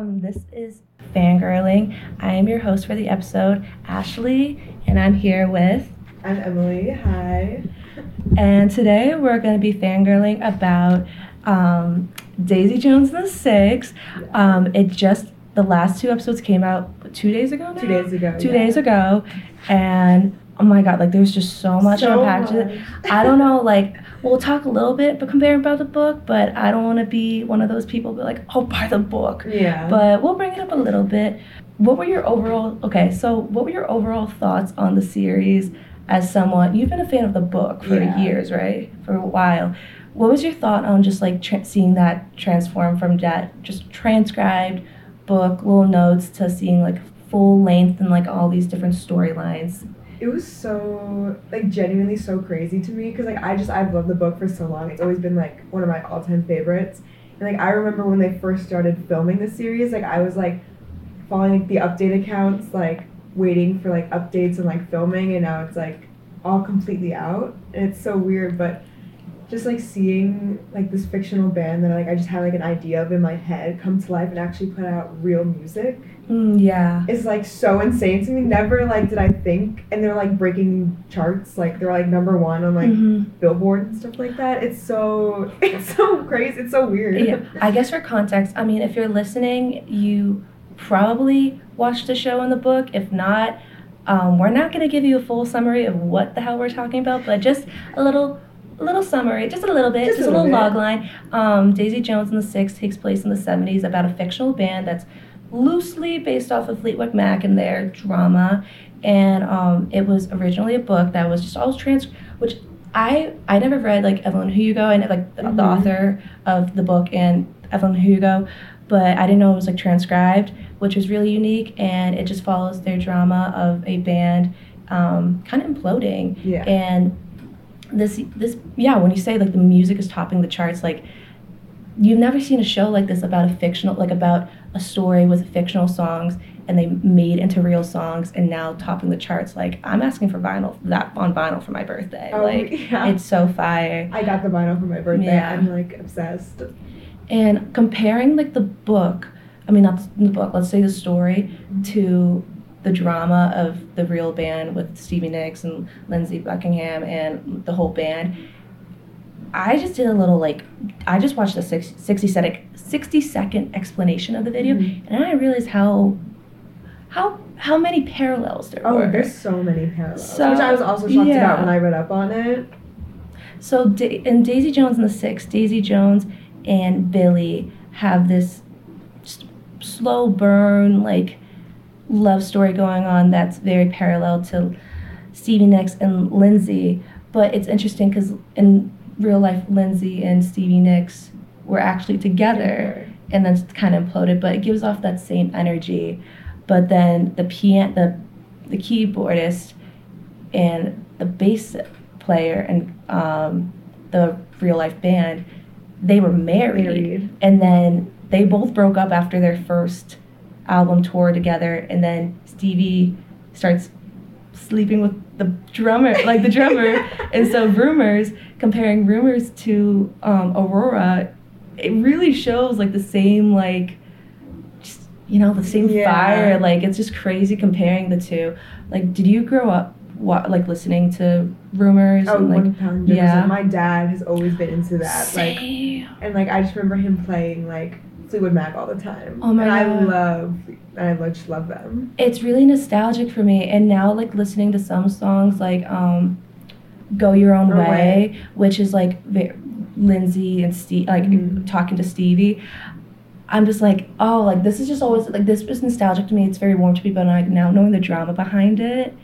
Um, this is Fangirling. I am your host for the episode, Ashley, and I'm here with. I'm Emily. Hi. And today we're going to be fangirling about um, Daisy Jones and the Six. Um, it just, the last two episodes came out two days ago now? Two days ago. Two yeah. days ago. And oh my god, like there's just so much So unpacked. I don't know, like we'll talk a little bit but compare about the book, but I don't want to be one of those people be like, oh, buy the book. Yeah. But we'll bring it up a little bit. What were your overall okay? So what were your overall thoughts on the series as someone you've been a fan of the book for Yeah. years, right? For a while. What was your thought on just like tra- seeing that transform from that just transcribed book, little notes to seeing like full length and like all these different storylines? It was so like genuinely so crazy to me because like I just I've loved the book for so long. It's always been like one of my all time favorites. And like I remember when they first started filming the series, like I was like following like the update accounts, like waiting for like updates and like filming, and now it's like all completely out. And it's so weird, but just like seeing like this fictional band that like I just had like an idea of in my head come to life and actually put out real music Mm, yeah. is like so insane to me. Never like did I think, and they're like breaking charts, like they're like number one on like Mhm. Billboard and stuff like that. It's so it's so crazy. It's so weird. Yeah, I guess for context, I mean, if you're listening, you probably watched the show and the book. If not, um, we're not going to give you a full summary of what the hell we're talking about, but just a little, little summary, just a little bit, Just just, a a little little log line. Um, Daisy Jones and the Six takes place in the '70s about a fictional band that's loosely based off of Fleetwood Mac and their drama, and um, it was originally a book that was just all trans, which. I, I never read like Evelyn Hugo and like the, the Mhm. author of the book and Evelyn Hugo, but I didn't know it was like transcribed, which was really unique. And it just follows their drama of a band um, kind of imploding. Yeah. And this, this, yeah, when you say like the music is topping the charts, like you've never seen a show like this about a fictional, like about a story with fictional songs and they made into real songs and now topping the charts. Like I'm asking for vinyl, that on vinyl for my birthday. Oh, like yeah. it's so fire. I got the vinyl for my birthday. Yeah. I'm like obsessed. And comparing like the book, I mean not the book, let's say the story mm-hmm. to the drama of the real band with Stevie Nicks and Lindsey Buckingham and the whole band. I just did a little like I just watched a six, 60 second 60 second explanation of the video Mhm. and I realized how how how many parallels there are. Oh, were. there's so many parallels, So, which I was also shocked yeah. about when I read up on it. So da- in Daisy Jones and the Six, Daisy Jones and Billy have this s- slow burn like love story going on that's very parallel to Stevie Nicks and Lindsey. But it's interesting because in real life, Lindsey and Stevie Nicks were actually together and then kind of imploded. But it gives off that same energy. But then the pian the the keyboardist and the bass player and um, the real life band, they were married. Married. And then they both broke up after their first album tour together. And then Stevie starts sleeping with the drummer, like the drummer. and so Rumors, comparing Rumors to um, Aurora, it really shows like the same like just you know the same Yeah. fire like it's just crazy comparing the two like did you grow up wa- like listening to rumors Oh, and like one yeah. My dad has always been into that. Like and like I just remember him playing like Fleetwood Mac all the time. Oh my and I love and I just love them. it's really nostalgic for me and now like listening to some songs like um go your own way, Way. which is like ve- lindsey and steve like Mhm. talking to stevie i'm just like oh like this is just always like this was nostalgic to me it's very warm to me but like now knowing the drama behind it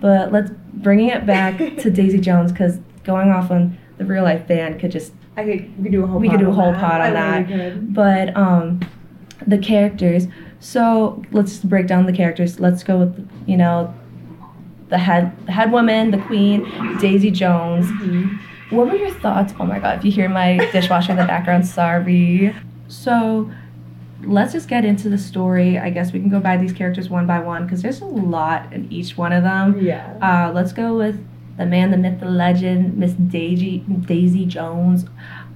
but let's bringing it back to daisy jones because going off on the real life band could just I could we could do a whole We could do a on whole that. pod on that. could. but um the characters so let's break down the characters let's go with you know the head head woman the queen daisy jones Mhm. What were your thoughts oh my god if you hear my dishwasher in the background sorry so let's just get into the story i guess we can go by these characters one by one because there's a lot in each one of them Yeah. uh, let's go with the man, the myth, the legend, Miss Daisy Daisy Jones.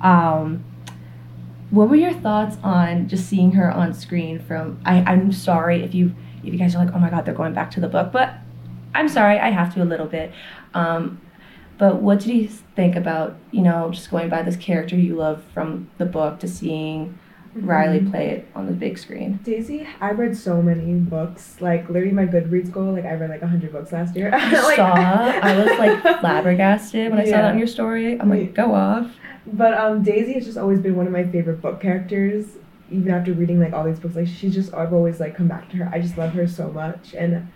Um, what were your thoughts on just seeing her on screen from I, I'm sorry if you if you guys are like, oh my god, they're going back to the book, but I'm sorry, I have to a little bit. Um, but what did you think about, you know, just going by this character you love from the book to seeing Riley Mhm. play it on the big screen? Daisy, I read so many books. Like literally, my Goodreads goal. Like I read like hundred books last year. I Like- saw, I was like flabbergasted when I saw Yeah. that in your story. I'm like, go off. But um, Daisy has just always been one of my favorite book characters. Even after reading like all these books, like she's just I've always like come back to her. I just love her so much, and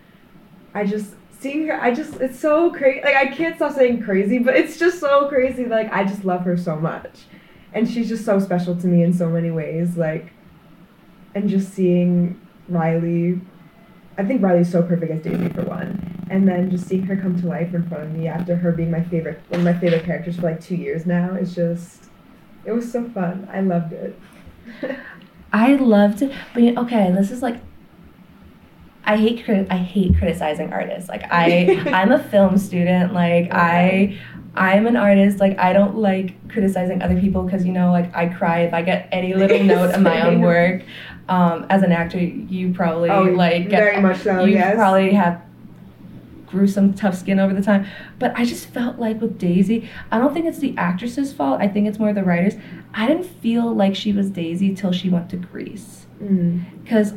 I just seeing her. I just it's so crazy. Like I can't stop saying crazy, but it's just so crazy. Like I just love her so much, and she's just so special to me in so many ways. Like, and just seeing Riley. I think Riley's so perfect as Daisy for one, and then just seeing her come to life in front of me after her being my favorite, one of my favorite characters for like two years now is just, it was so fun. I loved it. I loved it, but okay, this is like. I hate I hate criticizing artists. Like I I'm a film student. Like I I'm an artist. Like I don't like criticizing other people because you know like I cry if I get any little note of my own work. Um, as an actor, you probably oh, like get very much so. you yes. probably have gruesome tough skin over the time but i just felt like with daisy i don't think it's the actress's fault i think it's more the writers i didn't feel like she was daisy till she went to greece Mm. because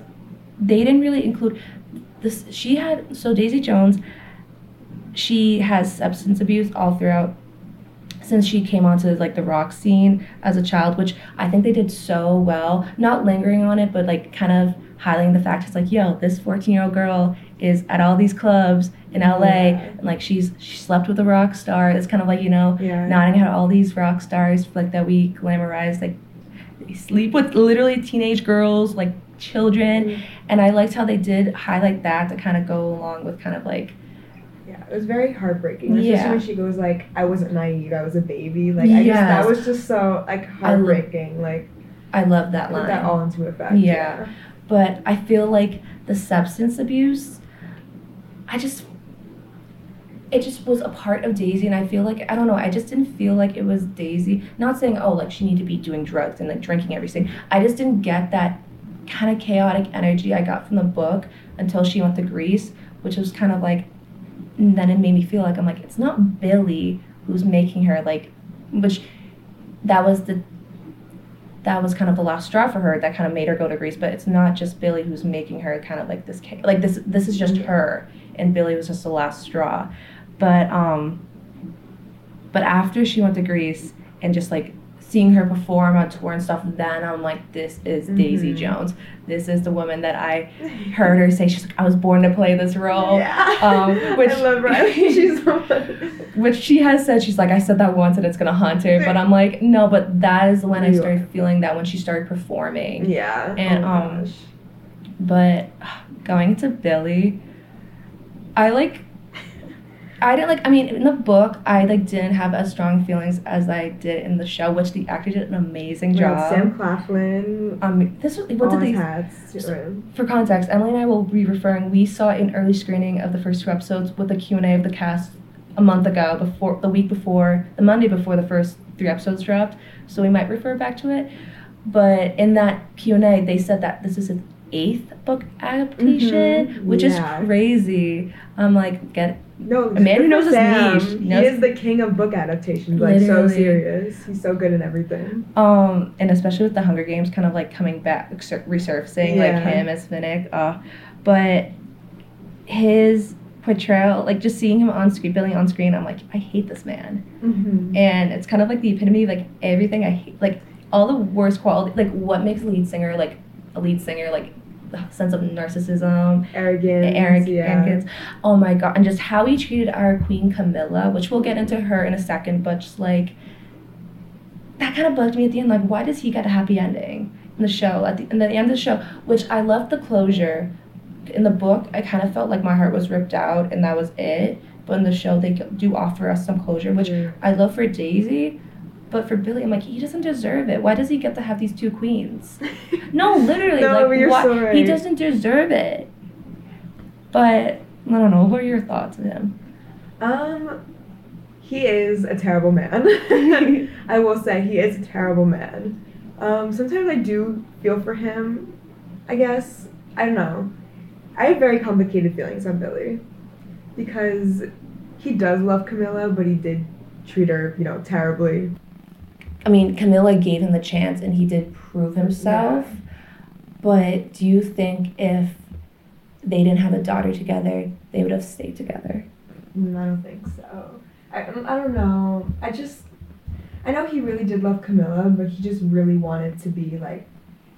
they didn't really include this she had so daisy jones she has substance abuse all throughout since she came onto like the rock scene as a child which i think they did so well not lingering on it but like kind of highlighting the fact it's like yo this 14 year old girl is at all these clubs in la Yeah. and like she's she slept with a rock star it's kind of like you know Yeah. nodding at all these rock stars like that we glamorize like they sleep with literally teenage girls like children Mm. and i liked how they did highlight that to kind of go along with kind of like Yeah, it was very heartbreaking. Especially Yeah. when she goes like, "I wasn't naive. I was a baby." Like, I just that was just so like heartbreaking. Like, i love that line that all into effect. Yeah. but i feel like the substance abuse i just it just was a part of daisy and i feel like i don't know i just didn't feel like it was daisy not saying oh like she needed to be doing drugs and like drinking everything i just didn't get that kind of chaotic energy i got from the book until she went to greece which was kind of like then it made me feel like i'm like it's not billy who's making her like which that was the that was kind of the last straw for her that kind of made her go to Greece. But it's not just Billy who's making her kind of like this like this this is just her and Billy was just the last straw. But um but after she went to Greece and just like seeing her perform on tour and stuff, then I'm like, this is Daisy Mhm. Jones. This is the woman that I heard her say. She's like, I was born to play this role. Yeah. Um, which- I love Riley. She's so. Which she has said, she's like, I said that once and it's gonna haunt her. But I'm like, no, but that is when I started feeling that when she started performing. Yeah. And, oh um, gosh. But going to Billy, I like. I didn't like. I mean, in the book, I like didn't have as strong feelings as I did in the show, which the actor did an amazing We job. Sam Claflin. Um, this was what did his they? hats. Right. For context, Emily and I will be referring. We saw an early screening of the first two episodes with a Q and A of the cast a month ago, before the week before, the Monday before the first three episodes dropped. So we might refer back to it. But in that Q and A, they said that this is an eighth book adaptation, Mhm, which yeah. is crazy. I'm like, get No, A man who knows for his Sam. niche, He is the king of book adaptations. Like so serious. He's so good in everything. Um, and especially with the Hunger Games kind of like coming back, resurfacing, like him as Finnick. Uh, but his portrayal, like just seeing him on screen, Billy on screen, I'm like, I hate this man. Mm-hmm. And it's kind of like the epitome of like everything I hate, like all the worst quality, like what makes a lead singer like a lead singer, like sense of narcissism, Arrogance. Eric yeah. Jenkins. Oh my god, and just how he treated our queen Camilla, which we'll get into her in a second, but just like that kind of bugged me at the end. Like, why does he get a happy ending in the show? At the, in the end of the show, which I loved the closure. In the book, I kind of felt like my heart was ripped out and that was it. But in the show, they do offer us some closure, which Yeah. I love for Daisy. But for Billy, I'm like, he doesn't deserve it. Why does he get to have these two queens? No, literally, No, like why, so he doesn't deserve it. But I don't know. What are your thoughts of him? Um, he is a terrible man. I will say he is a terrible man. Um, sometimes I do feel for him. I guess I don't know. I have very complicated feelings on Billy because he does love Camilla, but he did treat her, you know, terribly. I mean, Camilla gave him the chance and he did prove himself. But do you think if they didn't have a daughter together, they would have stayed together? Mm, I don't think so. I, I don't know. I just, I know he really did love Camilla, but he just really wanted to be like,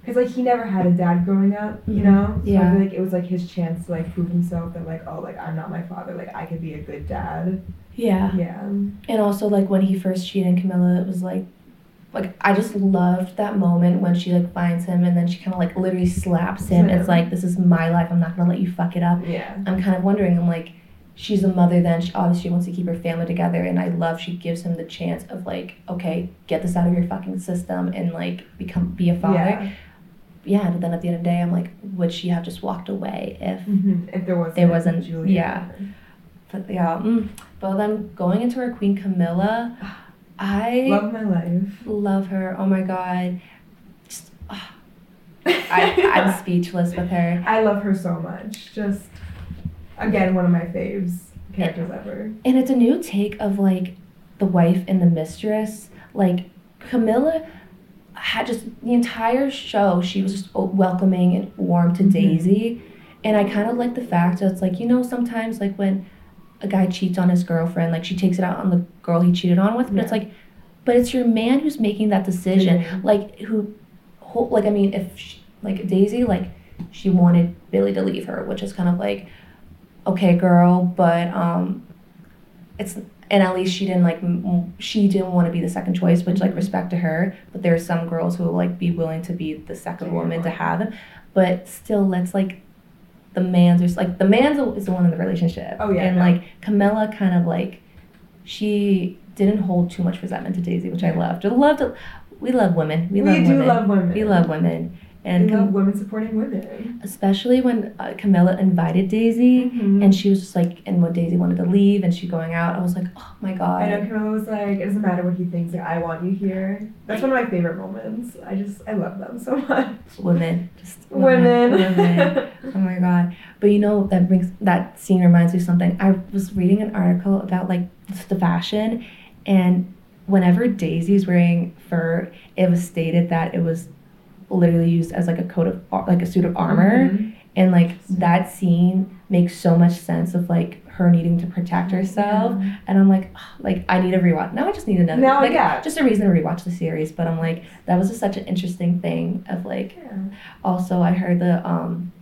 because like he never had a dad growing up, you Mhm. know. So I Yeah. feel like it was like his chance to like prove himself that like, oh, like I'm not my father, like I could be a good dad. Yeah. Yeah. And also, like when he first cheated on Camilla, it was like, like I just loved that moment when she like finds him and then she kind of like literally slaps him. It's like this is my life. I'm not gonna let you fuck it up. Yeah. I'm kind of wondering. I'm like, she's a mother. Then she obviously wants to keep her family together, and I love she gives him the chance of like, okay, get this out of your fucking system and like become be a father. Yeah. Yeah. But then at the end of the day, I'm like, would she have just walked away if? hmm If there wasn't. There wasn't- Julia. yeah. But yeah. Mm. But then going into her Queen Camilla, I Love my life. love her. Oh my god. Just, ah, I, I'm speechless with her. I love her so much. Just again, one of my faves characters ever. And it's a new take of like the wife and the mistress. Like Camilla had just the entire show, she was just welcoming and warm to Mhm. Daisy. And I kind of like the fact that it's like, you know, sometimes like when a guy cheats on his girlfriend, like she takes it out on the girl he cheated on with, but it's like, but it's your man who's making that decision. Mhm. Like, who, who like, I mean, if, she, like, Daisy, like, she wanted Billy to leave her, which is kind of like, okay, girl, but, um, it's, and at least she didn't like she didn't want to be the second choice which like Mhm. respect to her but there are some girls who will like be willing to be the second woman to have but still let's like the man's is like the man's is the one in the relationship. Oh, yeah, and no. like camilla kind of like she didn't hold too much resentment to daisy which i loved. I loved we love women. We, We, love do women. love women. we love women and love women supporting women. especially when uh, camilla invited daisy Mhm. and she was just like and when daisy wanted to leave and she going out i was like oh my god I know Camilla was like, it doesn't matter what he thinks, like, I want you here. That's one of my favorite moments. I just, I love them so much. women just Women. women. oh my god but you know that brings that scene reminds me of something i was reading an article about like the fashion and whenever daisy's wearing fur it was stated that it was literally used as like a coat of like a suit of armor Mhm. and like that scene makes so much sense of like her needing to protect herself Yeah. and i'm like "Ah, like i need to rewatch now i just need another Now, like yeah. just a reason to rewatch the series but i'm like that was just such an interesting thing of like Yeah. also, I heard the um,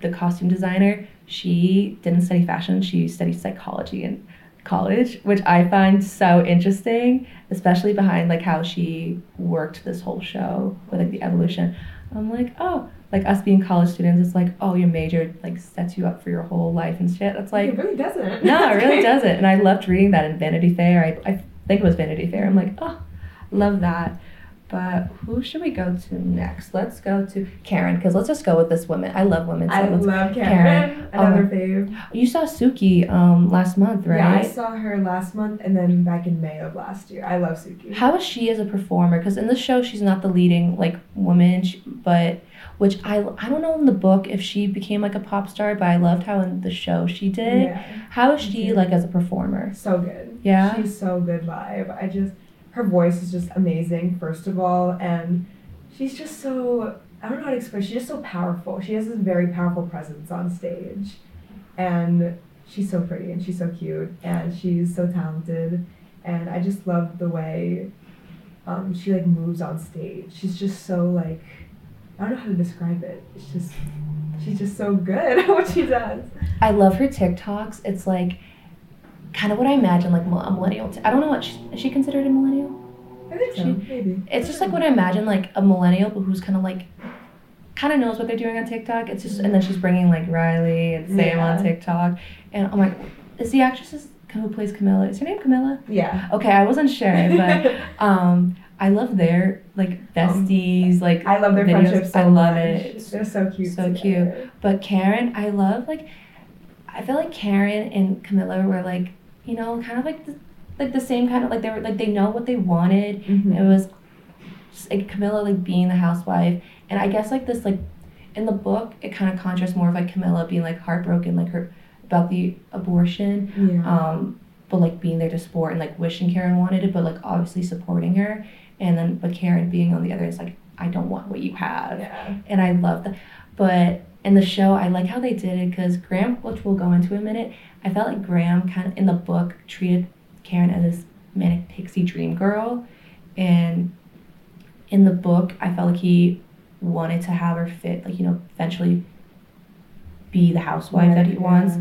the costume designer. She didn't study fashion. She studied psychology in college, which I find so interesting, especially behind like how she worked this whole show with like the evolution. I'm like, oh, like us being college students, it's like, oh, your major like sets you up for your whole life and shit. That's like, it really doesn't. no, it really doesn't. And I loved reading that in Vanity Fair. I, I think it was Vanity Fair. I'm like, oh, love that. But who should we go to next? Let's go to Karen, because let's just go with this woman. I love women. So I love Karen. Karen. Another Oh. fave. you saw Suki um, last month, right? Yeah, I saw her last month and then back in May of last year. I love Suki. How is she as a performer? Because in the show, she's not the leading like woman, sh- but which I I don't know in the book if she became like a pop star, but I loved how in the show she did. Yeah. How is she like as a performer? So good. Yeah? She's so good live. I just her voice is just amazing, first of all, and she's just so I don't know how to explain. She's just so powerful. She has this very powerful presence on stage, and she's so pretty and she's so cute and she's so talented, and I just love the way um, she like moves on stage. She's just so like I don't know how to describe it. It's just she's just so good at what she does. I love her TikToks. It's like kind of what I imagine like a millennial. T- I don't know what she, is she considered a millennial. I think so. Maybe. It's just like what I imagine like a millennial, but who's kind of like kind of knows what they're doing on TikTok. It's just and then she's bringing like Riley and Sam Yeah. on TikTok, and I'm like, is the actress who plays Camilla? Is her name Camilla? Yeah. Okay, I wasn't sure, but um, I love their like besties, like I love their videos. friendship so I love much. it. They're so cute. So together. But Karen, I love like I feel like Karen and Camilla were like, you know, kind of like the, like the same kind of like they were like they know what they wanted. Mhm. It was just, like Camilla like being the housewife, and I guess like this like in the book it kind of contrasts more of like Camilla being like heartbroken like her about the abortion, Yeah. um, but like being there to support and like wishing Karen wanted it, but like obviously supporting her, and then but Karen being on the other is like I don't want what you have yeah. and I love that. But in the show, I like how they did it because Graham, which we'll go into in a minute, I felt like Graham kind of in the book treated Karen as this manic pixie dream girl, and in the book, I felt like he wanted to have her fit, like you know, eventually be the housewife that he Yeah. wants.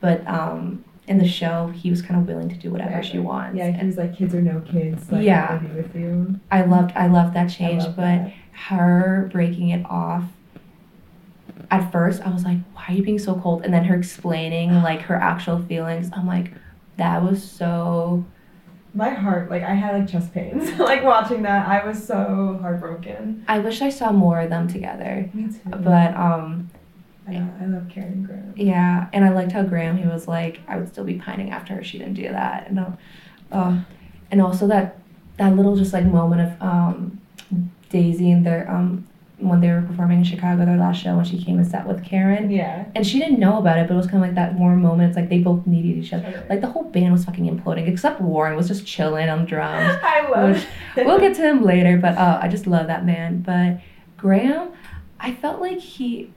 But um, in the show, he was kind of willing to do whatever she wants. Yeah, he was like, kids or no kids. Like, Yeah. With you. I loved, I loved that change, but that. her breaking it off at first i was like why are you being so cold and then her explaining like her actual feelings i'm like that was so my heart, like, I had like chest pains. like, watching that, I was so heartbroken. i wish i saw more of them together Me too. but um I, know, I love Karen Graham. yeah and i liked how graham he was like i would still be pining after her she didn't do that and uh, and also that that little just like moment of um daisy and their um when they were performing in chicago their last show when she came and sat with karen Yeah. and she didn't know about it, but it was kind of like that warm moment. It's like they both needed each other. Like the whole band was fucking imploding, except Warren was just chilling on drums. I love Which we'll get to him later, but uh, I just love that man. But Graham, I felt like he,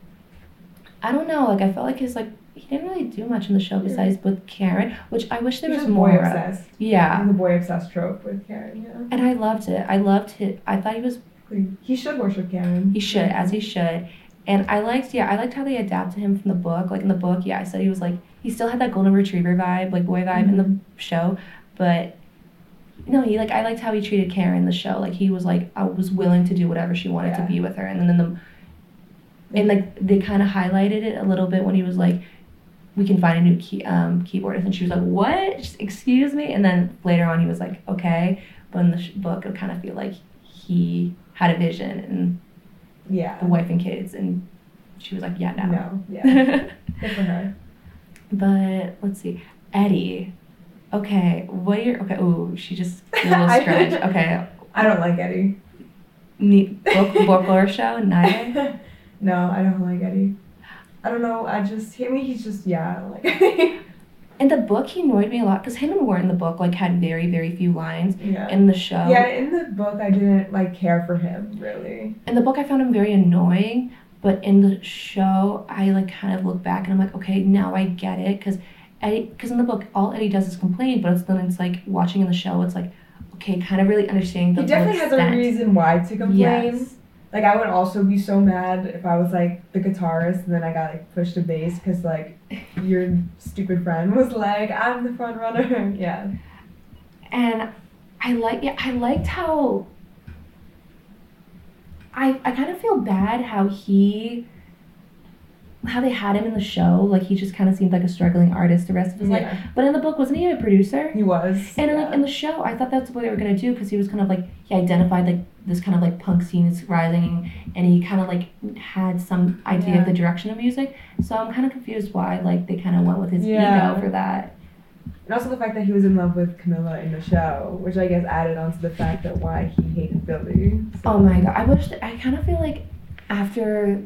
I don't know, like I felt like his like he didn't really do much in the show besides with Karen, which I wish there He's was more. boy of. obsessed. Yeah, He's the boy obsessed trope with Karen, yeah. and I loved it. I loved it. I thought he was He should worship Karen. He should, as he should. And I liked, yeah, I liked how they adapted him from the book. Like in the book, yeah, I said he was like, he still had that golden retriever vibe, like boy vibe in the show, but no, he like I liked how he treated Karen in the show. Like he was like, I was willing to do whatever she wanted to be with her, and then in the and like they kind of highlighted it a little bit when he was like, we can find a new key, um, keyboardist, and she was like, what? Just, excuse me, and then later on he was like, okay, but in the sh- book it kind of feel like he had a vision and Yeah. the wife and kids and she was like yeah no, No. Yeah. Good for her. but let's see eddie okay what are your okay oh she just a little stretch okay I don't like Eddie. ne- book book or show neither no, I don't like Eddie. I don't know. I just, I mean, he's just, yeah, I like Eddie. In the book he annoyed me a lot because him and Warren in the book like had very very few lines yeah. in the show yeah, in the book, I didn't like care for him really. in the book I found him very annoying but in the show I like kind of look back and I'm like okay now I get it because Eddie because in the book all Eddie does is complain but it's then it's like watching in the show it's like okay kind of really understanding the He definitely has a reason why to complain. Yes. Like I would also be so mad if I was like the guitarist and then I got like pushed to bass because like your stupid friend was like I'm the front runner. Yeah. and I like yeah I liked how I I kind of feel bad how he how they had him in the show like he just kind of seemed like a struggling artist the rest of his life but in the book wasn't he a producer He was. and yeah. like in the show I thought that's what they were gonna do because he was kind of like he identified like this kind of like punk scene is rising and he kind of like had some idea Yeah. of the direction of music so I'm kind of confused why like they kind of went with his Yeah. ego for that And also the fact that he was in love with Camilla in the show, which I guess added on to the fact that why he hated Billy. So- Oh my god! I wish I kind of feel like after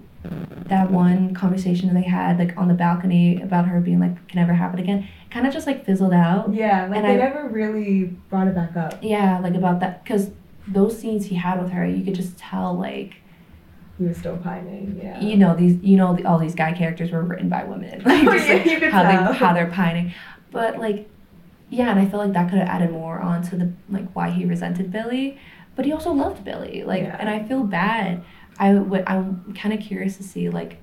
that one conversation they had like on the balcony about her being like can never happen again, kind of just like fizzled out. Yeah, like And they I- never really brought it back up. Yeah, like about that because those scenes he had with her, you could just tell like He was still pining. Yeah. you know these you know all these guy characters were written by women. Like, Oh, just, like, you could how tell. they how they're pining, but like yeah, and I feel like that could have added more onto the like why he resented Billy, but he also loved Billy. Like, Yeah. and I feel bad. I would. I'm kind of curious to see like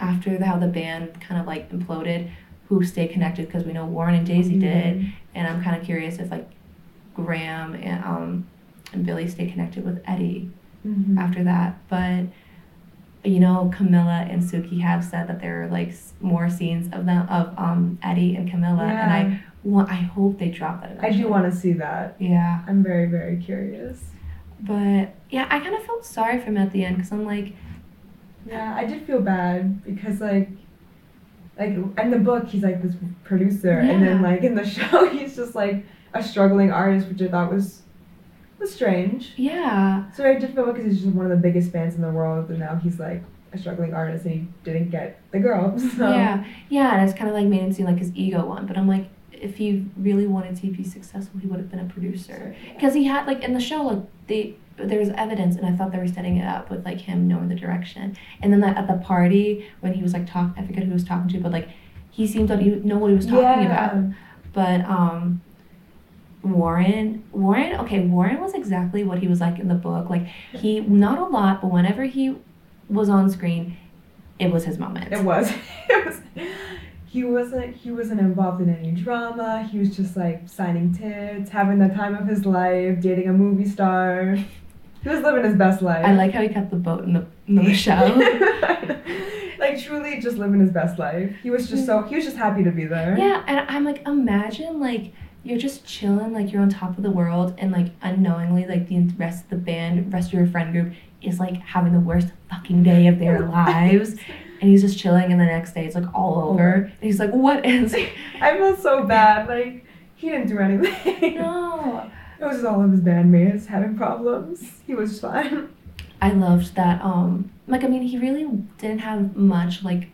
after the, how the band kind of like imploded, who stayed connected because we know Warren and Daisy did, Mhm. and I'm kind of curious if like Graham and um and Billy stay connected with Eddie Mhm. after that. But you know, Camilla and Suki have said that there are like more scenes of them of um Eddie and Camilla, and I want I hope they drop that. I do want to see that. Yeah, I'm very, very curious. but yeah, I kind of felt sorry for him at the end because I'm like, Yeah, I did feel bad because like, like in the book he's like this producer, and then like in the show he's just like a struggling artist, which I thought was was strange. Yeah. So I did feel because he's just one of the biggest bands in the world, and now he's like a struggling artist, and he didn't get the girl. So. Yeah. Yeah, and it's kind of like made him seem like his ego won. But I'm like, if he really wanted to be successful, he would have been a producer. Because he had like in the show, like they there was evidence, and I thought they were setting it up with like him knowing the direction. And then that at the party when he was like talking I forget who he was talking to, but like he seemed like to know what he was talking about. But um, Warren, Warren, okay, Warren was exactly what he was like in the book. Like he, not a lot, but whenever he was on screen, it was his moment. It was. it was. He wasn't. He wasn't involved in any drama. He was just like signing tits, having the time of his life, dating a movie star. He was living his best life. I like how he kept the boat in the, in the shell. like truly, just living his best life. He was just so. He was just happy to be there. Yeah, and I'm like, imagine like you're just chilling, like you're on top of the world, and like unknowingly, like the rest of the band, rest of your friend group is like having the worst fucking day of their lives. And he's just chilling, and the next day it's like all over. And he's like, "What is?" I feel so bad. Like he didn't do anything. No. It was all of his bandmates having problems. He was fine. I loved that. Um, like I mean, he really didn't have much like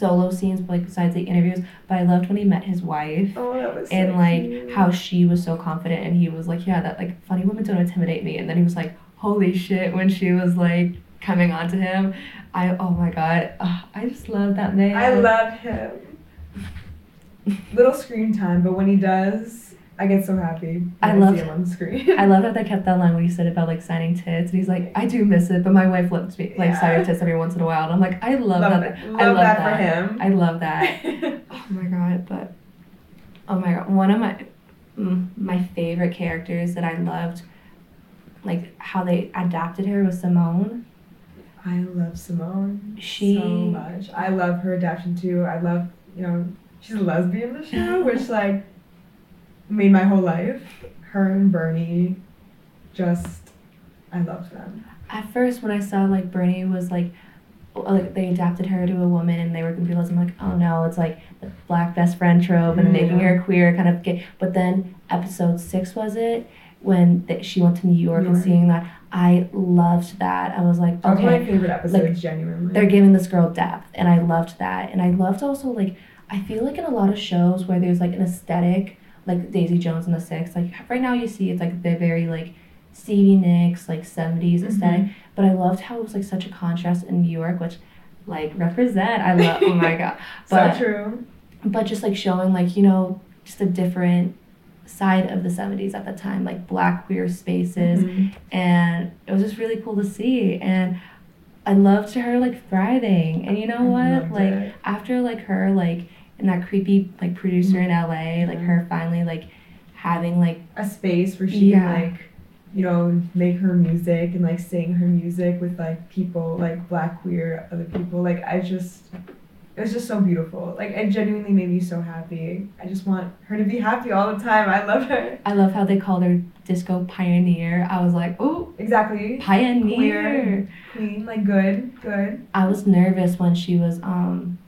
solo scenes, like besides the interviews. But I loved when he met his wife. Oh, that was. and so like cute. how she was so confident, and he was like, "Yeah, that like funny women don't intimidate me." And then he was like, "Holy shit!" When she was like coming on to him, I oh my god, Ugh, I just love that man. I love him. Little screen time, but when he does, I get so happy. I I, love- see him on screen. I love that they kept that line when he said about like signing tits, and he's like, "I do miss it, but my wife lets me like Yeah. sign her tits every once in a while." And I'm like, I love, love that. that. I Love love that, that. for him. I love that. Oh my god, but oh my god, one of my mm, my favorite characters that I loved, like how they adapted her was Simone. I love Simone She- so much. I love her adaptation too. I love, you know, she's a lesbian in the show, which like made my whole life. Her and Bernie, just, I loved them. At first, when I saw like Bernie was like, like they adapted her to a woman and they were be I'm like, oh no, it's like the black best friend trope and making her queer kind of gay. But then episode six was it when th- she went to New York and seeing that, I loved that. I was like, was okay, my favorite episode, like, genuinely. they're giving this girl depth and i loved that and i loved also like i feel like in a lot of shows where there's like an aesthetic like daisy jones and the six like right now you see it's like they're very like stevie nicks like 70s esthetic but i loved how it was like such a contrast in new york which like represent i love oh my god but so true. but just like showing like you know just a different side of the 70s at the time like black queer spaces Mhm. and it was just really cool to see and i loved her like thriving and you know I what like it. after like her like and that creepy like producer in la like her finally like having like a space where she Yeah. can like you know make her music and like sing her music with like people like black queer other people. Like i just it was just so beautiful. Like it genuinely made me so happy. I just want her to be happy all the time. I love her. I love how they called her disco pioneer. I was like oh exactly. pioneer. Queer. queen like good good. I was nervous when she was um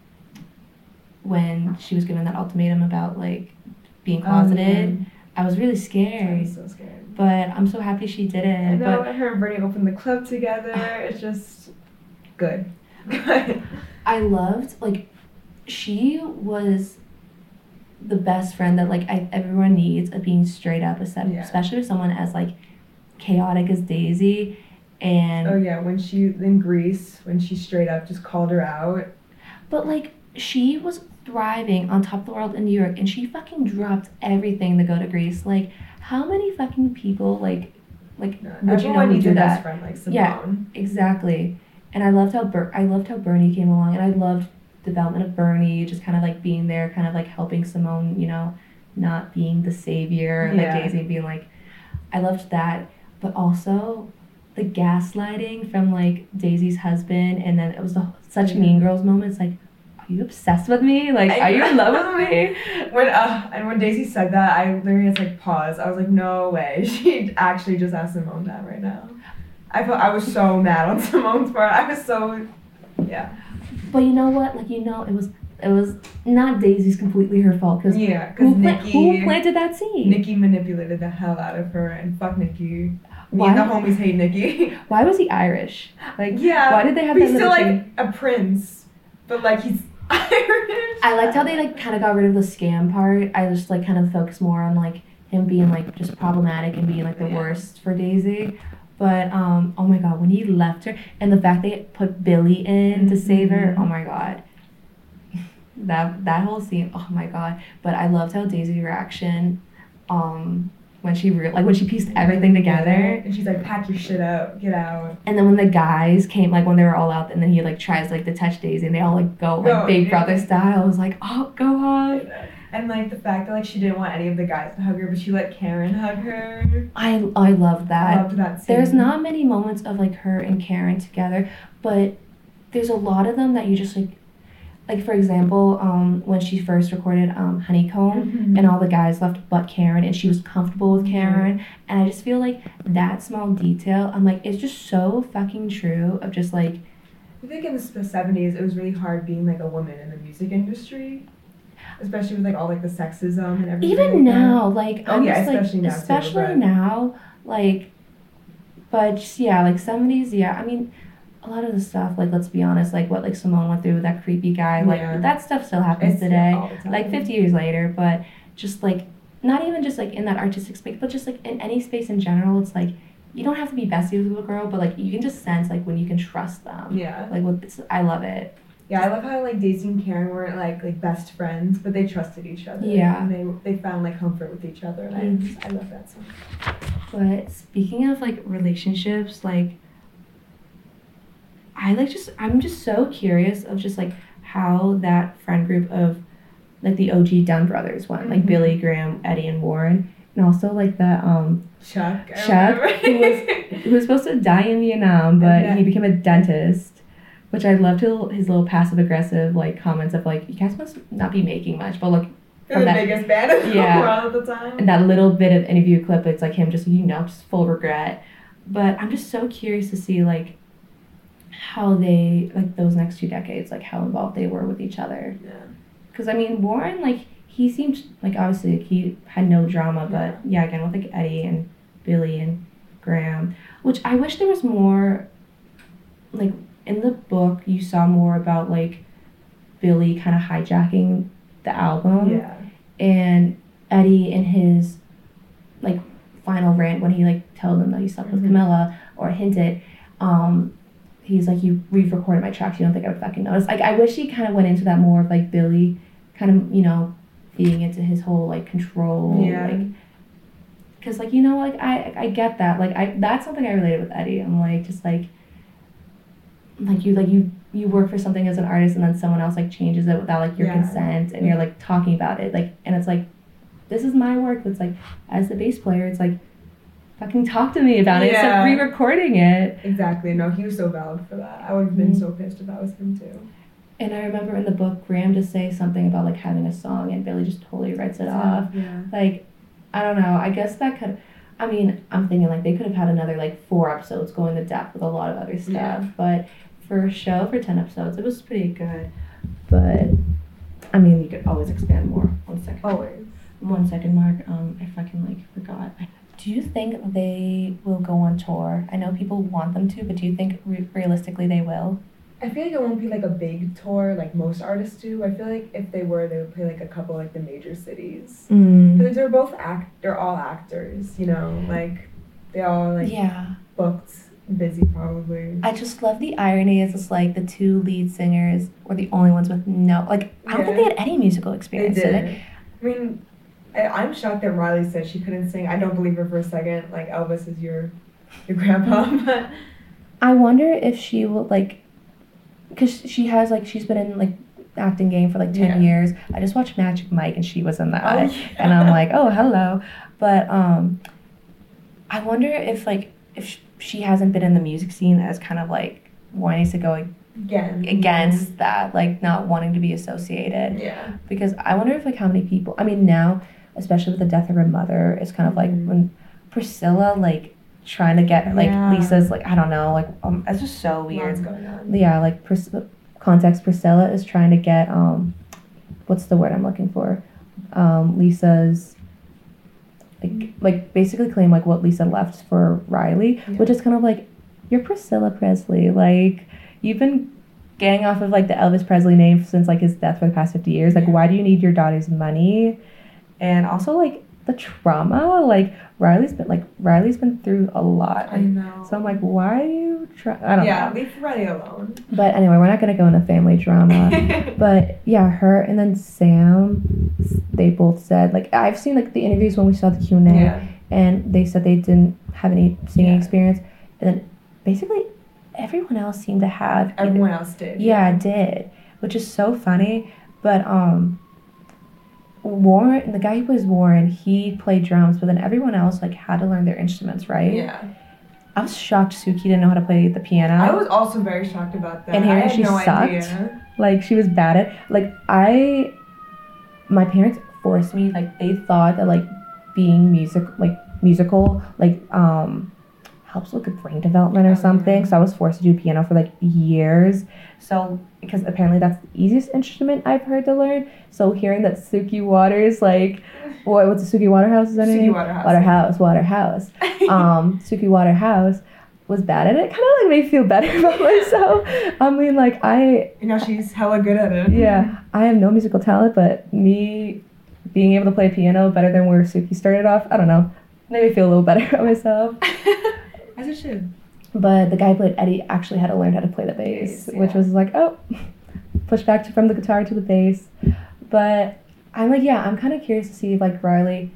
when she was given that ultimatum about like being closeted Um, i was really i scared. Was so scared. But i'm so happy she i didn't know but her and bernie opened the club together. It's just good. Good I loved like she was the best friend that like I, everyone needs of being straight up, except, Yeah. especially with someone as like chaotic as Daisy. And oh yeah when she in greece when she straight up just called her out. But like she was thriving on top of the world in New York, and she fucking dropped everything to go to Greece. Like how many fucking people like like would you know Everyone who needs do that? best friend like Simone. Yeah. Exactly. And I loved how Ber- I loved how Bernie came along, and I loved development of Bernie, just kind of like being there, kind of like helping Simone, you know, not being the savior, Yeah. like Daisy being like, I loved that, but also the gaslighting from like Daisy's husband, and then it was the, such Yeah. Mean Girls moments, like. Are you obsessed with me? Like, are you in love with me? When uh, and when Daisy said that, I literally had to like pause. I was like, no way. She actually just asked Simone that right now. I felt I was so mad on Simone's part. I was so, yeah. But you know what? Like you know, it was it was not Daisy's completely her fault because Yeah, who, because pla- Nikki, who planted that seed? Nikki manipulated the hell out of her, and fuck Nikki. Me Why? and the homies hate Nikki. Why was he Irish? Like, yeah, why did they have but that he's still like a prince, but like he's Irish. I liked how they like kind of got rid of the scam part. I just like kind of focused more on like him being like just problematic and being like the Yeah. worst for Daisy. But um, oh my god, when he left her and the fact they put Billy in to save her, Mhm. oh my god. That that whole scene, oh my god. But I loved how Daisy's reaction, um, when she re- like when she pieced everything together, and she's like, "Pack your shit up, get out." and then when the guys came, like when they were all out, and then he like tries like to touch Daisy, and they all like go like Go, Big yeah. Brother style. I was like, oh, go hug. And like the fact that like she didn't want any of the guys to hug her, but she let Karen hug her. I I love I that. loved that scene. There's not many moments of like her and Karen together, but there's a lot of them that you just like like for example, um when she first recorded um Honeycomb Mhm. and all the guys left but Karen and she was comfortable with Mhm. Karen and I just feel like that small detail I'm like it's just so fucking true of just like I think in the seventies, it was really hard being like a woman in the music industry, especially with like all like the sexism and everything. even like that. now like Oh, I'm yeah, just like especially now, especially but- now like but just yeah like 70s yeah I mean a lot of the stuff like let's be honest like what like Simone went through with that creepy guy like Yeah. that stuff still happens It's today all the time. like 50 years later but just like not even just like in that artistic space but just like in any space in general it's like you don't have to be besties with a girl but like you can just sense like when you can trust them Yeah, like what it's, i love it yeah. I love how like Daisy and Karen weren't like like best friends, but they trusted each other. Yeah. and they they found like comfort with each other, and I Mhm. just, I love that song. but speaking of like relationships like i like just i'm just so curious of just like how that friend group of like the og dunne brothers went like Mhm. billy graham eddie and warren and also like the um Chuck. Chuck, who was- who was supposed to die in Vietnam, but Yeah. he became a dentist, which I loved his, his little passive aggressive like comments of like you guys must not be making much, but look They're the that- biggest band in the Yeah. world at the time. and that little bit of interview clip, it's like him just you know just full regret. But I'm just so curious to see like how they like those next two decades, like how involved they were with each other. yeah. Because I mean Warren like he seemed like obviously like, he had no drama, but yeah again with like Eddie and Billy and Graham, which I wish there was more. Like in the book, you saw more about like Billy kind of hijacking the album, yeah. and Eddie in his like final rant when he like told them that he slept with Mhm. Camilla or hinted. Um, he's like, "You we've recorded my tracks. You don't think I would fucking notice?" Like I wish he kind of went into that more of like Billy, kind of you know, feeding into his whole like control, Yeah. like. Cause like you know like I I get that like I that's something I related with Eddie I'm like just like like you like you you work for something as an artist and then someone else like changes it without like your Yeah. consent and you're like talking about it like and it's like this is my work it's like as the bass player it's like fucking talk to me about it Yeah. like re-recording it Exactly. No, he was so valid for that. I would have been Mhm. so pissed if that was him too. and I remember in the book Graham just say something about like having a song and Billy just totally writes it off Yeah. like I don't know I guess that could I mean I'm thinking like they could have had another like four episodes going to depth with a lot of other stuff Yeah. but for a show for 10 episodes it was pretty good but I mean you could always expand more one second Always. one second mark um I fucking like forgot do you think they will go on tour I know people want them to but do you think re- realistically they will I feel like it won't be like a big tour like most artists do. I feel like if they were, they would play like a couple like the major cities. mm. Because they're both act, they're all actors, you know, like they all like yeah booked, busy probably. I just love the irony is it's like the two lead singers were the only ones with no like I don't think they had any musical They experience did. did they? I mean, I, I'm shocked that Riley said she couldn't sing. I don't believe her for a second. Like Elvis is your, your grandpa, I wonder if she will like because she has like she's been in like acting game for like 10 Yeah. years I just watched Magic Mike and she was in that Oh, yeah. and. I'm like oh hello but um I wonder if like if she hasn't been in the music scene as kind of like wanting to go again against that like not wanting to be associated Yeah. because I wonder if like how many people I mean now especially with the death of her mother it's kind of like Mhm. when Priscilla like trying to get like Yeah. Lisa's like I don't know like um it's just so weird yeah like Pris- context Priscilla is trying to get um what's the word I'm looking for? Um, Lisa's like like basically claim like what Lisa left for Riley, Yeah. which is kind of like you're Priscilla Presley. Like you've been getting off of like the Elvis Presley name since like his death for the past 50 years. Like why do you need your daughter's money? And also like the trauma, like Riley's been like Riley's been through a lot. I know. So I'm like, why are you try I don't yeah, know. Yeah, leave Riley alone. But anyway, we're not gonna go into family drama. But yeah, her and then Sam, they both said like I've seen like the interviews when we saw the Q and A, yeah. and they said they didn't have any singing Yeah. experience, and then basically everyone else seemed to have. either- Everyone else did. yeah, did, which is so funny. But um, Warren, the guy who plays Warren, he played drums, but then everyone else like had to learn their instruments, right? Yeah. I was shocked Suki didn't know how to play the piano. I was also very shocked about that. And hearing I had she no sucked? idea. like she was bad at like I my parents forced me like they thought that like being music like musical like um helps with the brain development Oh, or something. So I was forced to do piano for like years. So because apparently that's the easiest instrument I've heard to learn. So hearing that Suki Waters like what what's the Suki Waterhouse is that Suki name? Waterhouse. Waterhouse Waterhouse. Um Suki Waterhouse was bad at it. Kind of like made me feel better about myself. I mean like I You know, she's hella good at it. yeah, I have no musical talent, but me being able to play piano better than where Suki started off, I don't know, made me feel a little better about myself. As it should. But the guy who played Eddie actually had to learn how to play the bass, which was like, oh, push back to, from the guitar to the bass. But I'm like, yeah, I'm kind of curious to see if like Riley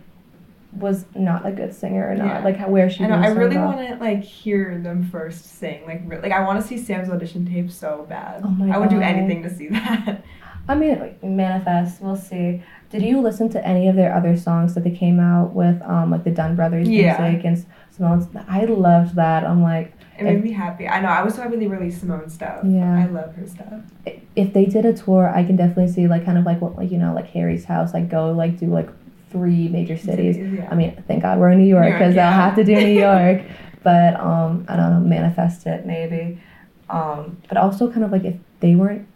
was not a good singer or not, Yeah. like how, where she. I know. I really want to like hear them first sing. Like, re- like I want to see Sam's audition tape so bad. Oh my I would do anything to see that. I mean, like, manifest. We'll see. Did you listen to any of their other songs that they came out with, um, like the Dunne Brothers Yeah. music and Simone's? I loved that. I'm like, It made me happy. I know. I was so happy they released Simone stuff. Yeah. I love her stuff. if they did a tour, I can definitely see like kind of like what like you know like Harry's house, like go like do like three major cities. Yeah. I mean, thank God we're in New York because yeah. they'll have to do New York. but um, I don't know, manifest it maybe. Um, but also kind of like if they weren't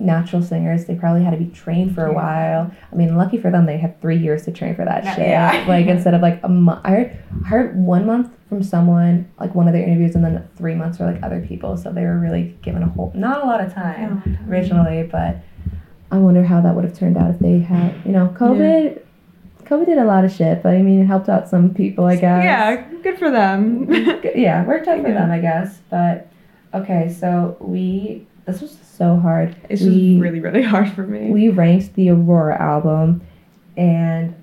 natural singers, they probably had to be trained for a while. I mean, lucky for them, they had three years to train for that Yeah, shit. yeah. Like instead of like a month, I heard, I heard one month from someone, like one of their interviews, and then three months for like other people. So they were really given a whole, not a lot of time Yeah. originally, but I wonder how that would have turned out if they had, you know, COVID. COVID did a lot of shit, but I mean, it helped out some people, I guess. Yeah, good for them. Yeah, worked out for Yeah. them, I guess. But okay, so we this was so hard. it's we just really, really hard for me. we ranked the Aurora album, and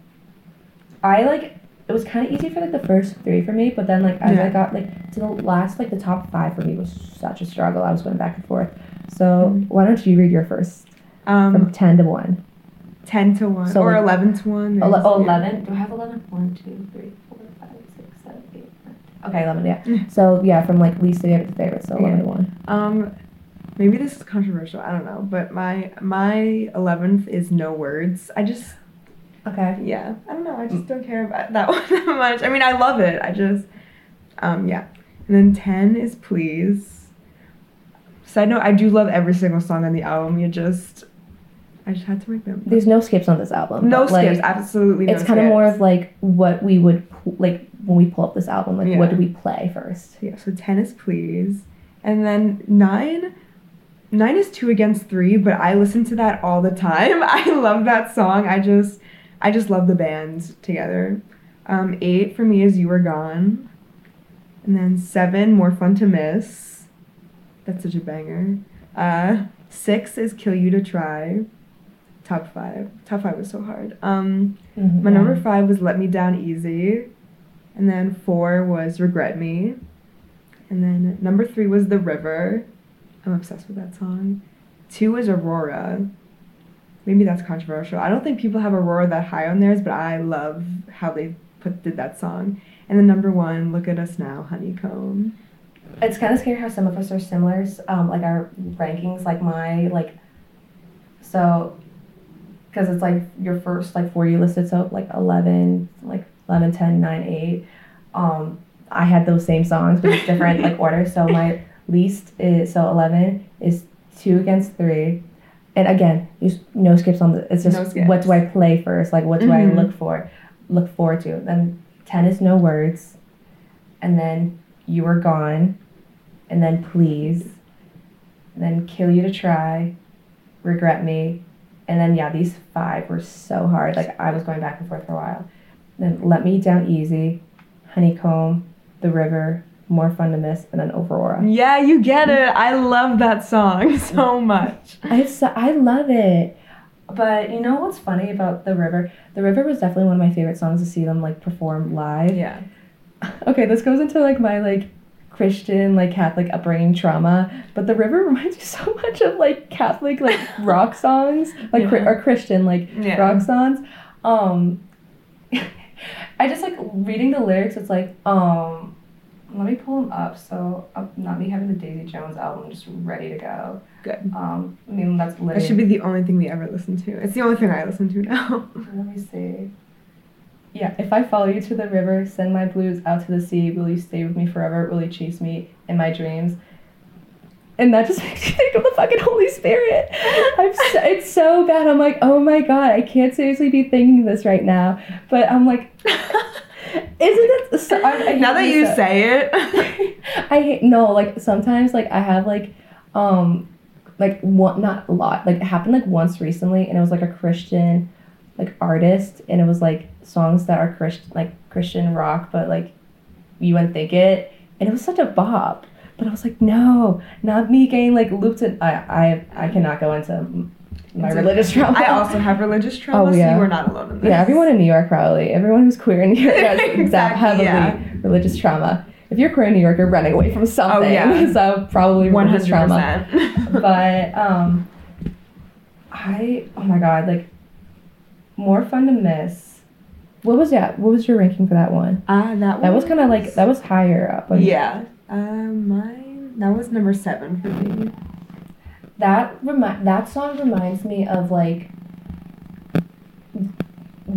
I like it was kind of easy for like the first three for me, but then like as I got like to the last like the top five for me was such a struggle. I was going back and forth. So Mhm. why don't you read your first um, from ten to one? ten to one So, or like- eleven to one. Ele- oh, yeah. 11? Do I have 11? 1, 2, 3, 4, 5, 6, 7, 8, 9. Okay, 11, yeah. Mm. So, yeah, from like least favorite to favorite, so 11 to 1. Um, maybe this is controversial. I don't know, but my my eleventh is no words. I just Okay. yeah, I don't know. I just don't care about that one that much. I mean, I love it. I just um yeah, and then ten is please. Side note: I do love every single song on the album. You just I just had to make them. There's no skips on this album. no like, skips, absolutely. No It's kind of more of like what we would, like, when we pull up this album, like, what do we play first? Yeah, so ten is please. And then nine nine is two against three, but I listen to that all the time. I love that song. I just I just love the band together. Um, eight for me is You Were Gone. And then seven, More Fun to Miss. That's such a banger. Uh, six is Kill You to Try. Top five. Top five was so hard. Um, Mhm, my number five was Let Me Down Easy. And then four was Regret Me. And then number three was The River. I'm obsessed with that song. Two is Aurora. Maybe that's controversial. I don't think people have Aurora that high on theirs, but I love how they put did that song. And then number one, Look at Us Now, Honeycomb. It's kind of scary how some of us are similar, um, like our rankings, like my, like, so, because it's like your first, like, four you listed, so like 11, like 11, 10, 9, 8. Um, I had those same songs, but it's different, like, order. So my least is, so 11 is two against three. And again, there's no skips on the. It's just No what do I play first? Like what do Mhm. I look for, look forward to? Then ten is no words, and then you are gone, and then please, and then kill you to try, regret me, and then yeah, these five were so hard. Like I was going back and forth for a while. Then let me down easy, honeycomb, the river, more fun to miss, and then Aurora. Yeah, you get it. I love that song so much. I so, I love it. But you know what's funny about the river? The river was definitely one of my favorite songs to see them like perform live. Yeah. Okay, this goes into like my like Christian like Catholic upbringing trauma, but the river reminds me so much of like Catholic like rock songs, like Yeah. or Christian like Yeah. rock songs. Um, I just like reading the lyrics. It's like um, let me pull them up. So uh, not me having the Daisy Jones album just ready to go. Good. Um, I mean that's That should be the only thing we ever listen to. It's the only thing I listen to now. Let me see. Yeah, if I follow you to the river, send my blues out to the sea, will you stay with me forever? Will you chase me in my dreams? And that just makes me think of the fucking Holy Spirit. I'm so, it's so bad. I'm like, oh my god, I can't seriously be thinking this right now. But I'm like, isn't it? So, I, I now that you say it. I hate no like sometimes like I have like um like one not a lot like it happened like once recently and it was like a Christian like artist and it was like songs that are Christian like Christian rock but like you wouldn't think it and it was such a bop but I was like no not me getting like looped in I I I cannot go into my It's religious trauma I also have religious trauma, Oh, so yeah. you are not alone in this. yeah everyone in New York probably everyone who's queer in New York has Exactly, heavily yeah. religious trauma if you're queer in New York you're running away from something Oh, yeah. so probably One religious hundred trauma percent. but um i oh my god like more fun to miss what was that what was your ranking for that one Ah, that that was kind of like that was higher up like, Yeah. Um, mine. That was number seven for me. That remi- that song reminds me of like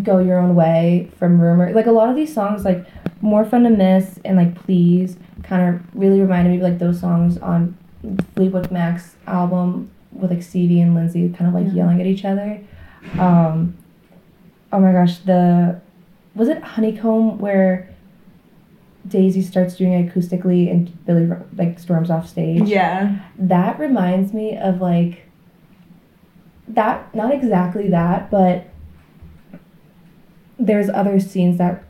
go your own way from rumor like a lot of these songs like more fun to miss and like please kind of really reminded me of like those songs on fleetwood mac's album with like stevie and lindsey kind of like Yeah. yelling at each other um oh my gosh the was it honeycomb where daisy starts doing it acoustically and billy like storms off stage Yeah. that reminds me of like that not exactly that but there's other scenes that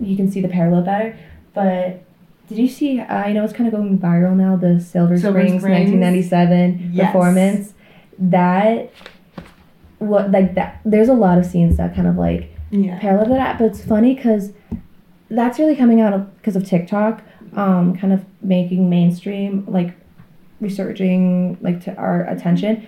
you can see the parallel better but did you see i know it's kind of going viral now the silver, Silver springs, Springs? 1997 Yes. performance that what like that there's a lot of scenes that kind of like Yeah. parallel to that, but it's funny because that's really coming out because of, TikTok, um, kind of making mainstream, like resurging like to our attention.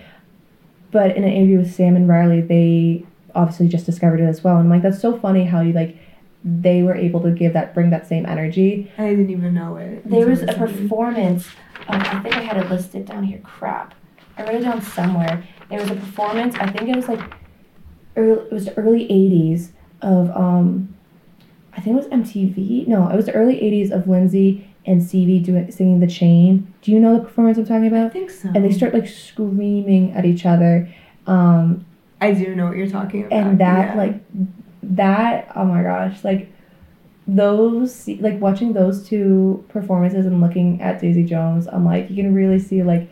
But in an interview with Sam and Riley, they obviously just discovered it as well, and I'm like, that's so funny how you like they were able to give that bring that same energy. I didn't even know it. There was a performance. Um, I think I had it listed down here. Crap, I wrote it down somewhere. There was a performance. I think it was like, early, it was the early '80s of um, I think it was MTV. No, it was the early '80s of Lindsey and Stevie doing singing "The Chain." Do you know the performance I'm talking about? I think so. And they start like screaming at each other. Um, I do know what you're talking about. and that yeah. like that oh my gosh like those like watching those two performances and looking at daisy jones i'm like you can really see like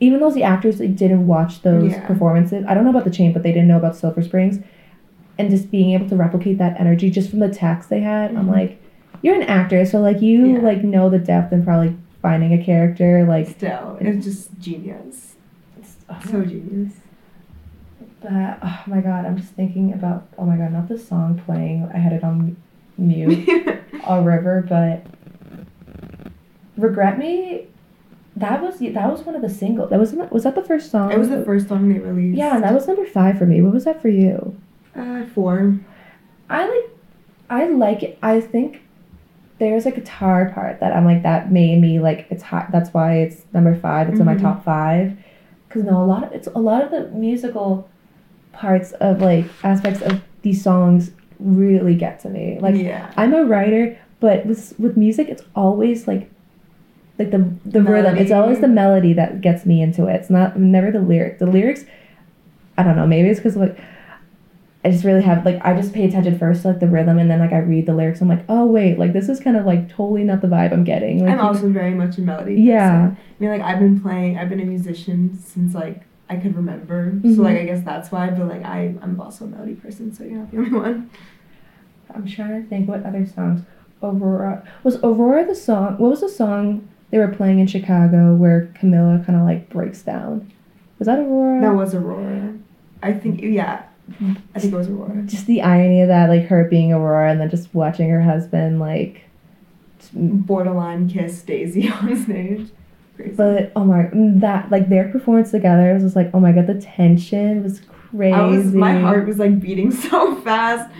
even though the actors like, didn't watch those Yeah. performances i don't know about the chain but they didn't know about silver springs and just being able to replicate that energy just from the text they had i'm Mhm. like you're an actor so like you Yeah. like know the depth and probably finding a character like still, it's just genius. oh, So genius. But oh my god, I'm just thinking about oh my god, not the song playing. I had it on mute, All River, but Regret Me. That was that was one of the singles. That was was that the first song? it was the first song they released. Yeah, and that was number five for me. What was that for you? Uh, four. I like, I like it. I think there's a guitar part that I'm like that made me like it's hot. That's why it's number five. It's in my Mhm. top five. Cause no, a lot of it's a lot of the musical parts of like aspects of these songs really get to me. Like yeah. I'm a writer, but with with music, it's always like like the the rhythm. It's always the melody that gets me into it. It's not never the lyric. The lyrics I don't know. Maybe it's because like I just really have like I just pay attention first to like the rhythm and then like I read the lyrics. I'm like, oh wait, like this is kind of like totally not the vibe I'm getting. Like, I'm also very much a melody. Yeah. person. I mean, like I've been playing. I've been a musician since like I could remember. Mhm. So like I guess that's why. But like I, I'm also a melody person. So you're not the only one. I'm trying to think what other songs. Aurora was Aurora the song. What was the song they were playing in Chicago where Camilla kind of like breaks down? Was that Aurora? That was Aurora. I think yeah. I think it was Aurora. just the irony of that, like her being Aurora and then just watching her husband like. Borderline kiss Daisy on stage. Crazy. But oh my, mm, that like their performance together was just like oh my god, the tension was crazy. I was my heart was like beating so fast.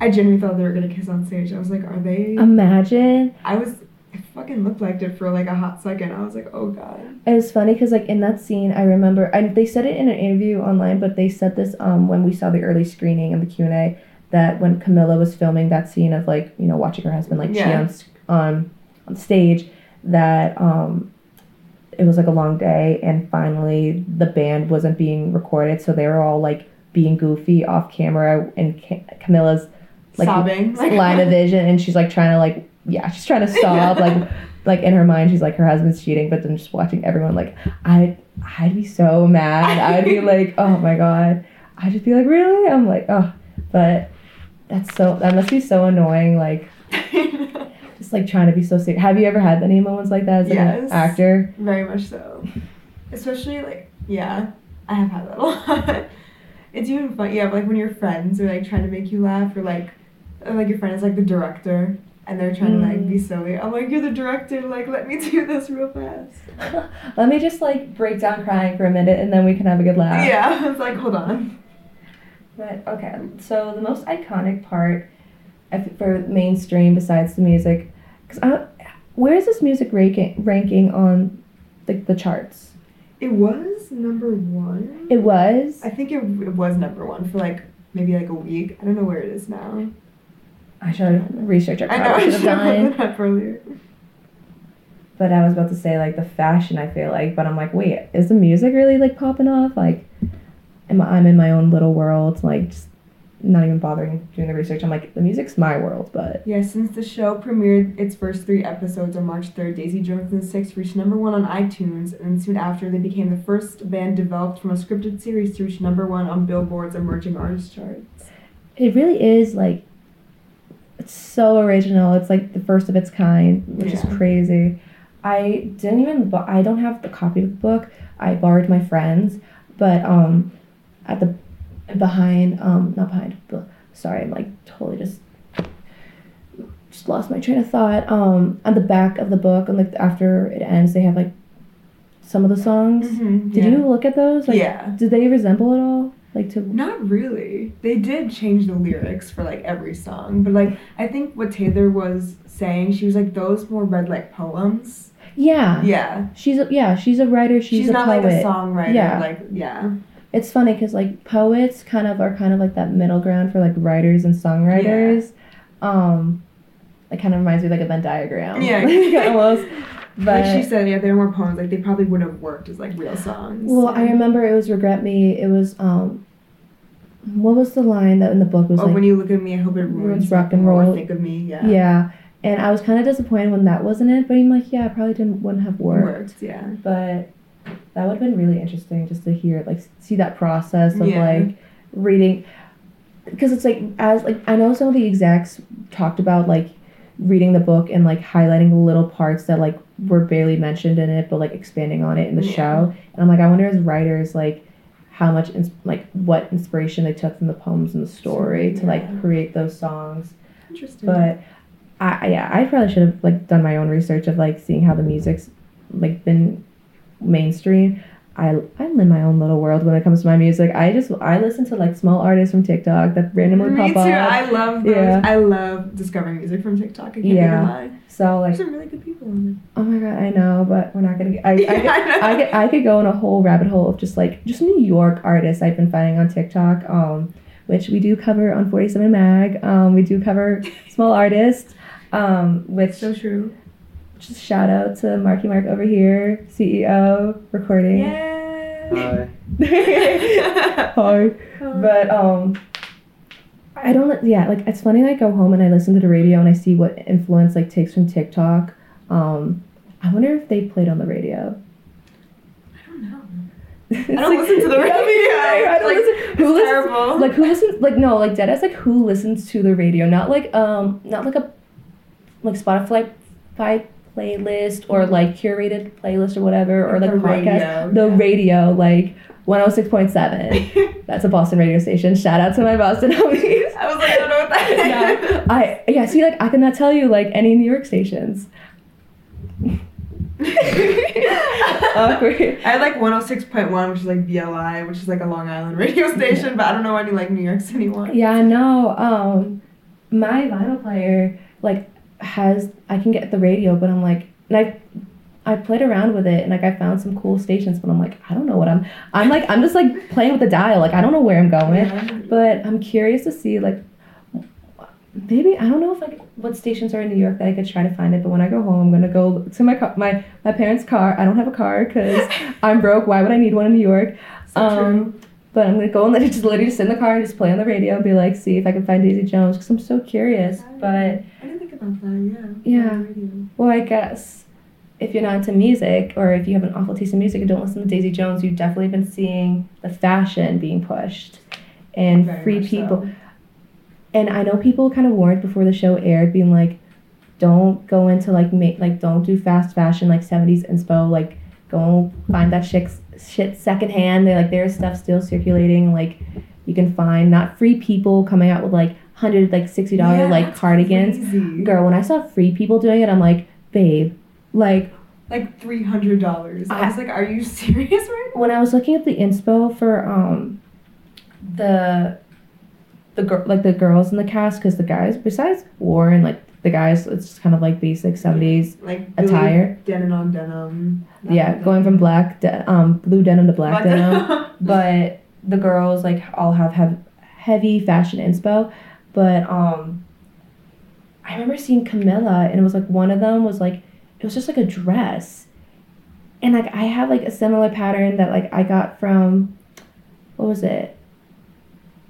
I genuinely thought they were gonna kiss on stage. I was like, are they? Imagine I was. It fucking looked like it for like a hot second. I was like, oh god. it was funny because like in that scene, I remember and they said it in an interview online, but they said this um when we saw the early screening and the Q and A that when Camilla was filming that scene of like you know watching her husband like Yeah. on s- on stage that um it was like a long day and finally the band wasn't being recorded so they were all like being goofy off camera and Ca- Camilla's like Sobbing. Like, line of vision and she's like trying to like yeah she's trying to sob like like in her mind she's like her husband's cheating but then just watching everyone like i i'd be so mad i'd be like oh my god i'd just be like really i'm like oh but that's so that must be so annoying like just like trying to be so serious have you ever had any moments like that as like, an Yes. actor Very much so. Especially like yeah, I have had that a lot. it's even fun. Yeah, like when your friends are like trying to make you laugh, or like, or, like your friend is like the director, and they're trying to like be Mm. silly. I'm like, you're the director. Like, let me do this real fast. let me just like break down crying for a minute and then we can have a good laugh Yeah, it's like hold on. But okay, so the most iconic part for mainstream besides the music, because where is this music ranking ranking on the, the charts? It was number one. It was. I think it, it was number one for like maybe like a week. I don't know where it is now. I should research. I I know probably I should should have done. earlier. But I was about to say like the fashion. I feel like, but I'm like, wait, is the music really like popping off? Like, am I, I'm in my own little world, like just not even bothering doing the research. I'm like, the music's my world, but Yeah, since the show premiered its first three episodes on March 3rd, Daisy Jones and the Six reached number one on iTunes, and soon after, they became the first band developed from a scripted series to reach number one on Billboard's emerging artist charts. it really is like it's so original. It's like the first of its kind which Yeah. is crazy. I didn't even bu- i don't have the copy of the book. I borrowed my friend's but um at the behind um not behind but sorry i'm like totally just just lost my train of thought. Um on the back of the book and like after it ends they have like some of the songs. Mm-hmm, did you look at those? Like yeah. did they resemble at all like to Not really. They did change the lyrics for like every song, but like I think what Taylor was saying, she was like those more read like poems. yeah Yeah. She's a, yeah, she's a writer. She's, She's, a not poet. like a songwriter. Yeah. Like yeah. It's funny because like poets kind of are kind of like that middle ground for like writers and songwriters. Um, it kind of reminds me of, like a Venn diagram. Yeah. like, almost. But like she said, yeah, they were more poems. Like they probably wouldn't have worked as like real songs. well, I remember it was "Regret Me." It was um, what was the line that in the book was oh, like when you look at me, I hope it ruins rock and roll. Think of me, yeah. yeah. And I was kind of disappointed when that wasn't it, but I'm like, yeah, it probably didn't wouldn't have worked. Worked, yeah. but that would have been really interesting just to hear like see that process of Yeah. like reading because it's like as like i know some of the execs talked about like reading the book and like highlighting the little parts that like were barely mentioned in it but like expanding on it in the Yeah. show and i'm like i wonder as writers like how much ins- like what inspiration they took from the poems and the story to like create those songs Interesting. but I I- yeah, I probably should have like done my own research of like seeing how the music's like been mainstream. I I'm in my own little world when it comes to my music. I just I listen to like small artists from TikTok that randomly me pop too. up. I love those. Yeah. I love discovering music from TikTok. I can't Yeah. even lie. so There's like some really good people on there. oh my god, I know, but we're not gonna. Get, I I, there. could, I could I could go in a whole rabbit hole of just like just New York artists I've been finding on TikTok. Um, which we do cover on Forty Seven Mag. Um, we do cover small artists. Um, which so true. Just shout out to Marky Mark over here, CEO recording. Yeah. Hi. Hi. But um I don't yeah, like it's funny I go home and I listen to the radio and I see what influence like takes from TikTok. Um I wonder if they played on the radio. I don't know. I don't listen to the radio. I don't Like, listen. Who listens? terrible. Like who listens? Like no, like deadass. Like who listens to the radio? Not like um, not like a like Spotify fi- playlist or like curated playlist or whatever or like The podcast. radio, the yeah. radio, like one hundred six point seven. That's a Boston radio station. Shout out to my Boston homies. I was like, I don't know what that is. yeah, I yeah. See, like I cannot tell you like any New York stations. Awkward. I had like 106.1, which is like BLI, which is like a Long Island radio station, but I don't know any like New York City one. Yeah, no. Um, my vinyl player like has I can get the radio, but I'm like, and I I played around with it and like I found some cool stations, but I'm like, I don't know what I'm. I'm like I'm just like playing with the dial. Like I don't know where I'm going, Yeah. but I'm curious to see like maybe I don't know if like what stations are in New York that I could try to find it. But when I go home, I'm gonna go to my car, my my parents' car. I don't have a car because I'm broke. Why would I need one in New York? So Um, true. But I'm gonna go and let just literally just sit in the car and just play on the radio and be like, see if I can find Daisy Jones because I'm so curious. But That, yeah. Yeah. Well, I guess if you're not into music or if you have an awful taste in music and don't listen to Daisy Jones, you've definitely been seeing the fashion being pushed and Very free people. so. And I know people kind of warned before the show aired, being like, don't go into like make like don't do fast fashion like 70s inspo like go find that shit shit secondhand. They like there's stuff still circulating like you can find not free people coming out with like hundred like sixty dollar Yeah, like cardigans. crazy. Girl, when I saw free people doing it, I'm like, babe, like Like three hundred dollars. I I- was like, are you serious right when I was looking at the inspo for um the the girl like the girls in the cast because the guys besides Warren like the guys it's just kind of like basic 70s? Like Attire. Denim on denim. yeah going from black de- um blue denim to black, denim but the girls like all have have heavy fashion inspo but um I remember seeing Camilla and it was like one of them was like it was just like a dress. And like I have like a similar pattern that like I got from what was it?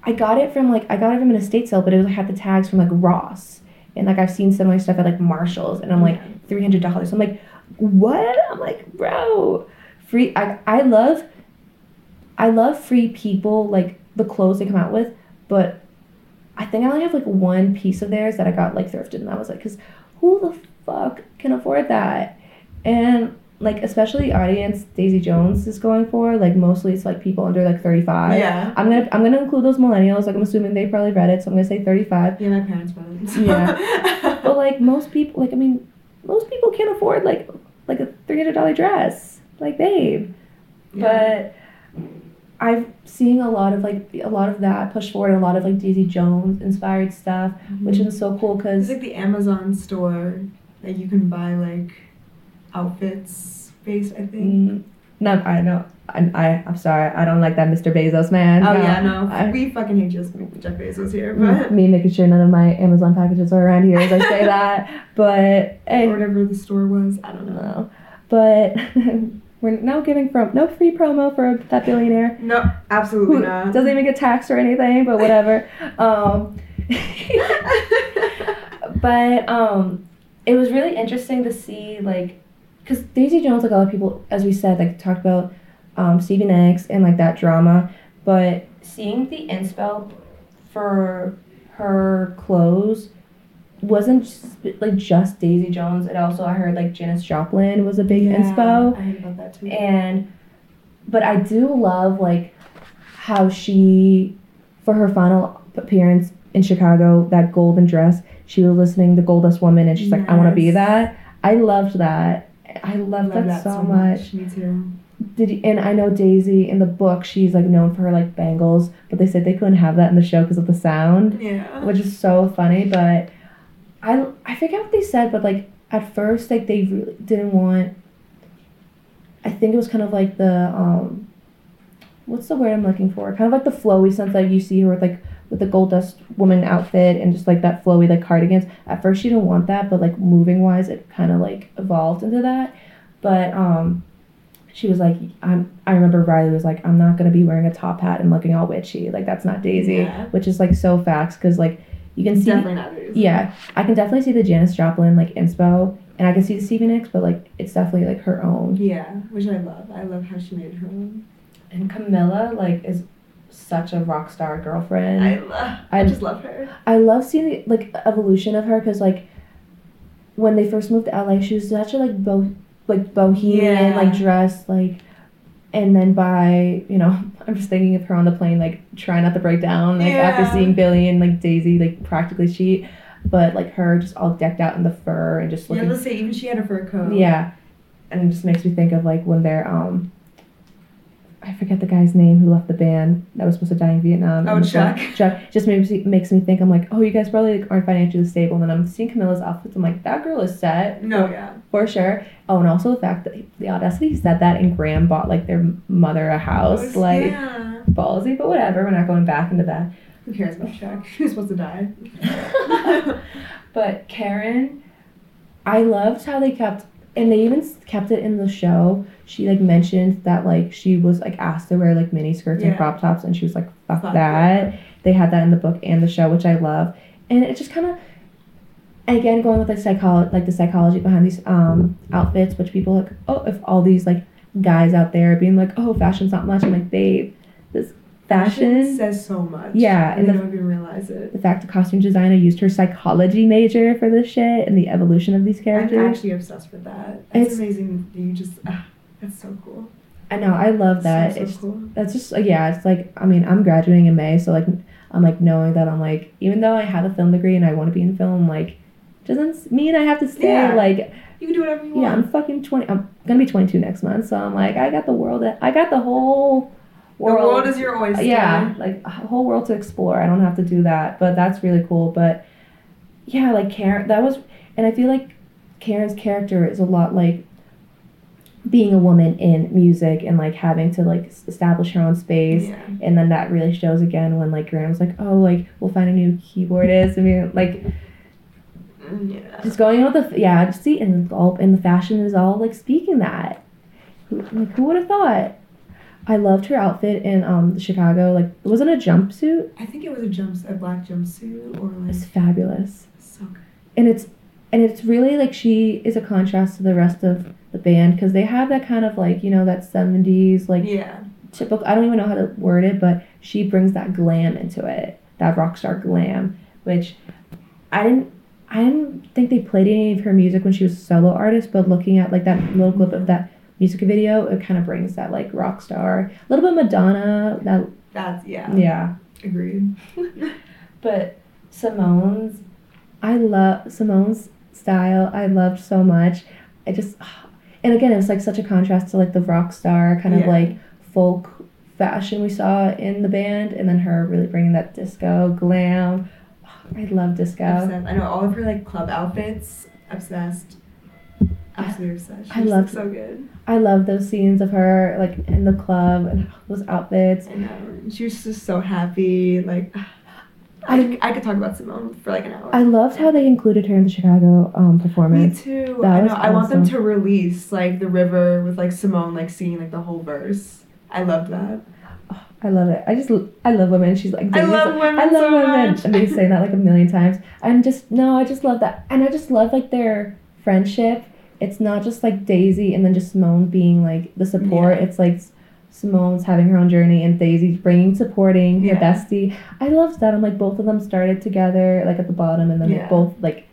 I got it from like I got it from an estate sale but it was like had the tags from like Ross. And like I've seen similar stuff at like Marshalls and I'm like three hundred dollars. I'm like what? I'm like bro free I, I love I love free people like the clothes they come out with but I think I only have like one piece of theirs that I got like thrifted and I was like because who the fuck can afford that and like especially the audience Daisy Jones is going for like mostly it's like people under like 35 Yeah. I'm gonna I'm gonna include those millennials like I'm assuming they probably read it so I'm gonna say 35 Yeah, my parents read it. Yeah. but like most people like I mean most people can't afford like like a $300 dress like babe Yeah. but I've seen a lot of like a lot of that push forward, a lot of like Daisy Jones inspired stuff, which is so cool It's because like the Amazon store that you can buy like outfits based, I think. mm, no, I know. I, I I'm sorry, I don't like that Mr. Bezos man. Oh yeah, no. I- we fucking hate just Jeff Bezos here, but me making sure none of my Amazon packages are around here as I say that, but or whatever the store was. I don't know. but we're now giving from no free promo for that billionaire. No, absolutely not. doesn't even get taxed or anything, but whatever. um, but um, it was really interesting to see like, because Daisy Jones, like a lot of people, as we said, like talked about um, Stevie Nicks and like that drama, but seeing the inspo for her clothes wasn't just, like just Daisy Jones. It also I heard like Janis Joplin was a big inspo I heard about that too. and but I do love like how she for her final appearance in Chicago that golden dress she was listening to Gold Dust Woman and she's like I want to be that I loved that I loved Love that, so, much. Me too. Did you, and I know Daisy in the book she's like known for her like bangles but they said they couldn't have that in the show because of the sound Yeah. which is so funny. But I I forget what they said, but like at first, like they really didn't want. I think it was kind of like the um, what's the word I'm looking for? Kind of like the flowy sense that you see her with like with the gold dust woman outfit and just like that flowy like cardigans. At first, she didn't want that, but like moving wise, it kind of like evolved into that. But um, she was like, I'm, I remember Riley was like, I'm not going to be wearing a top hat and looking all witchy. Like, that's not Daisy. Yeah. Which is like so facts because, like, you can see. Definitely not Daisy. Yeah, I can definitely see the Janis Joplin, like, inspo. And I can see the Stevie Nicks, but, like, it's definitely, like, her own. Yeah, which I love. I love how she made her own. And Camilla, like, is such a rock star girlfriend. I love. I, I- just love her. I love seeing the like evolution of her because like when they first moved to LA, she was such a like bo like bohemian Yeah. like dress like, and then by you know I'm just thinking of her on the plane like trying not to break down like after seeing Billy and like Daisy like practically cheat, but like her just all decked out in the fur and just Yeah, looking let's say even she had a fur coat. yeah, and it just makes me think of like when they're um. I forget the guy's name who left the band that was supposed to die in Vietnam. Oh, the film. Chuck. Chuck just makes me, makes me think I'm like, oh, you guys probably like, aren't financially stable. And then I'm seeing Camilla's outfits. I'm like, that girl is set No, yeah. for sure. Oh, and also the fact that the audacity he said that and Graham bought like their mother a house, like yeah. ballsy. But whatever, we're not going back into that. Who cares about Chuck? Who's supposed to die? but Karen, I loved how they kept, and they even kept it in the show. She like mentioned that like she was like asked to wear like mini skirts and crop tops, and she was like, "Fuck, Fuck that." They had that in the book and the show, which I love, and it just kind of. Again, going with the psychology, like the psychology behind these um, outfits, which people like, oh, if all these like guys out there being like, oh, fashion's not much. I'm like, babe, this fashion says so much. Yeah, and and they the- don't even realize it. the fact the costume designer used her psychology major for this shit and the evolution of these characters. I'm actually obsessed with that. That's It's- amazing. You just, ah, that's so cool. I know, I love that. So, so it's cool. that's just like, yeah, it's like I mean, I'm graduating in May, so like I'm like knowing that I'm like even though I have a film degree and I want to be in film, like doesn't mean I have to stay. Yeah. Like You can do whatever you want. yeah, I'm fucking 20. I'm gonna be 22 next month, so I'm like I got the world. I got the whole World. the world. world is your oyster. yeah, like a whole world to explore. I don't have to do that, but that's really cool. But yeah, like Karen, that was, and I feel like Karen's character is a lot like being a woman in music and like having to like s- establish her own space. Yeah. And then that really shows again when like Graham's like, oh, like we'll find a new keyboardist. I mean, like Mm, Yeah. just going with the yeah, just see, and all and the fashion is all like speaking that. Who, like who would have thought? I loved her outfit in um Chicago. Like it wasn't a jumpsuit. I think it was a jumps, a black jumpsuit, or like It's fabulous, so good. and it's and it's really like she is a contrast to the rest of the band because they have that kind of like you know that seventies like Yeah. typical. I don't even know how to word it, but she brings that glam into it, that rock star glam, which I didn't. I didn't think they played any of her music when she was a solo artist, but looking at like that little clip of that music video, it kind of brings that like rock star, a little bit Madonna. That That's yeah. yeah, Agreed. but Simone's, I love Simone's style. I loved so much. I just, and again, it was like such a contrast to like the rock star kind of Yeah. like folk fashion we saw in the band, and then her really bringing that disco glam. I love disco. Obsessed. I know all of her like club outfits. Obsessed. Absolutely obsessed. I love- so good. I love those scenes of her like in the club and those outfits. I know. She was just so happy. Like, I, I could talk about Simone for like an hour. I loved how they included her in the Chicago um, Me too. That I know. I want them to release like the river with like Simone like singing like the whole verse. I loved that. I love it. I just I love women. She's like I love women I love so women. much. I've been saying that like a million times. I'm just no, I just love that, and I just love like their friendship. It's not just like Daisy and then just Simone being like the support. Yeah. It's like Simone's having her own journey and Daisy's bringing supporting her Yeah. bestie. I loved that. I'm like both of them started together like at the bottom and then Yeah. both like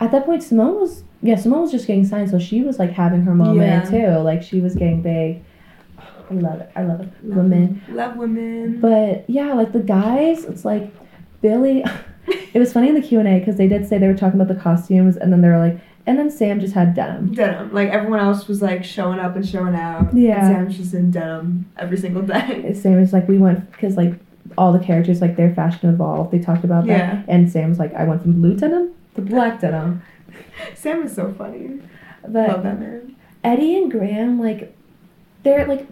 at that point Simone was yeah Simone was just getting signed so she was like having her moment too like she was getting big. I love it. I love it. Love Women. Love women. But yeah, like the guys, it's like Billy. it was funny in the Q and A because they did say they were talking about the costumes, and then they were like, and then Sam just had denim. denim. Like everyone else was like showing up and showing out. Yeah. And Sam's just in denim every single day. Sam was like, we went because like all the characters like their fashion evolved. They talked about that, Yeah. and Sam's like, I went from blue denim to black denim. Sam is so funny. Love But that man. Eddie and Graham, like, they're like,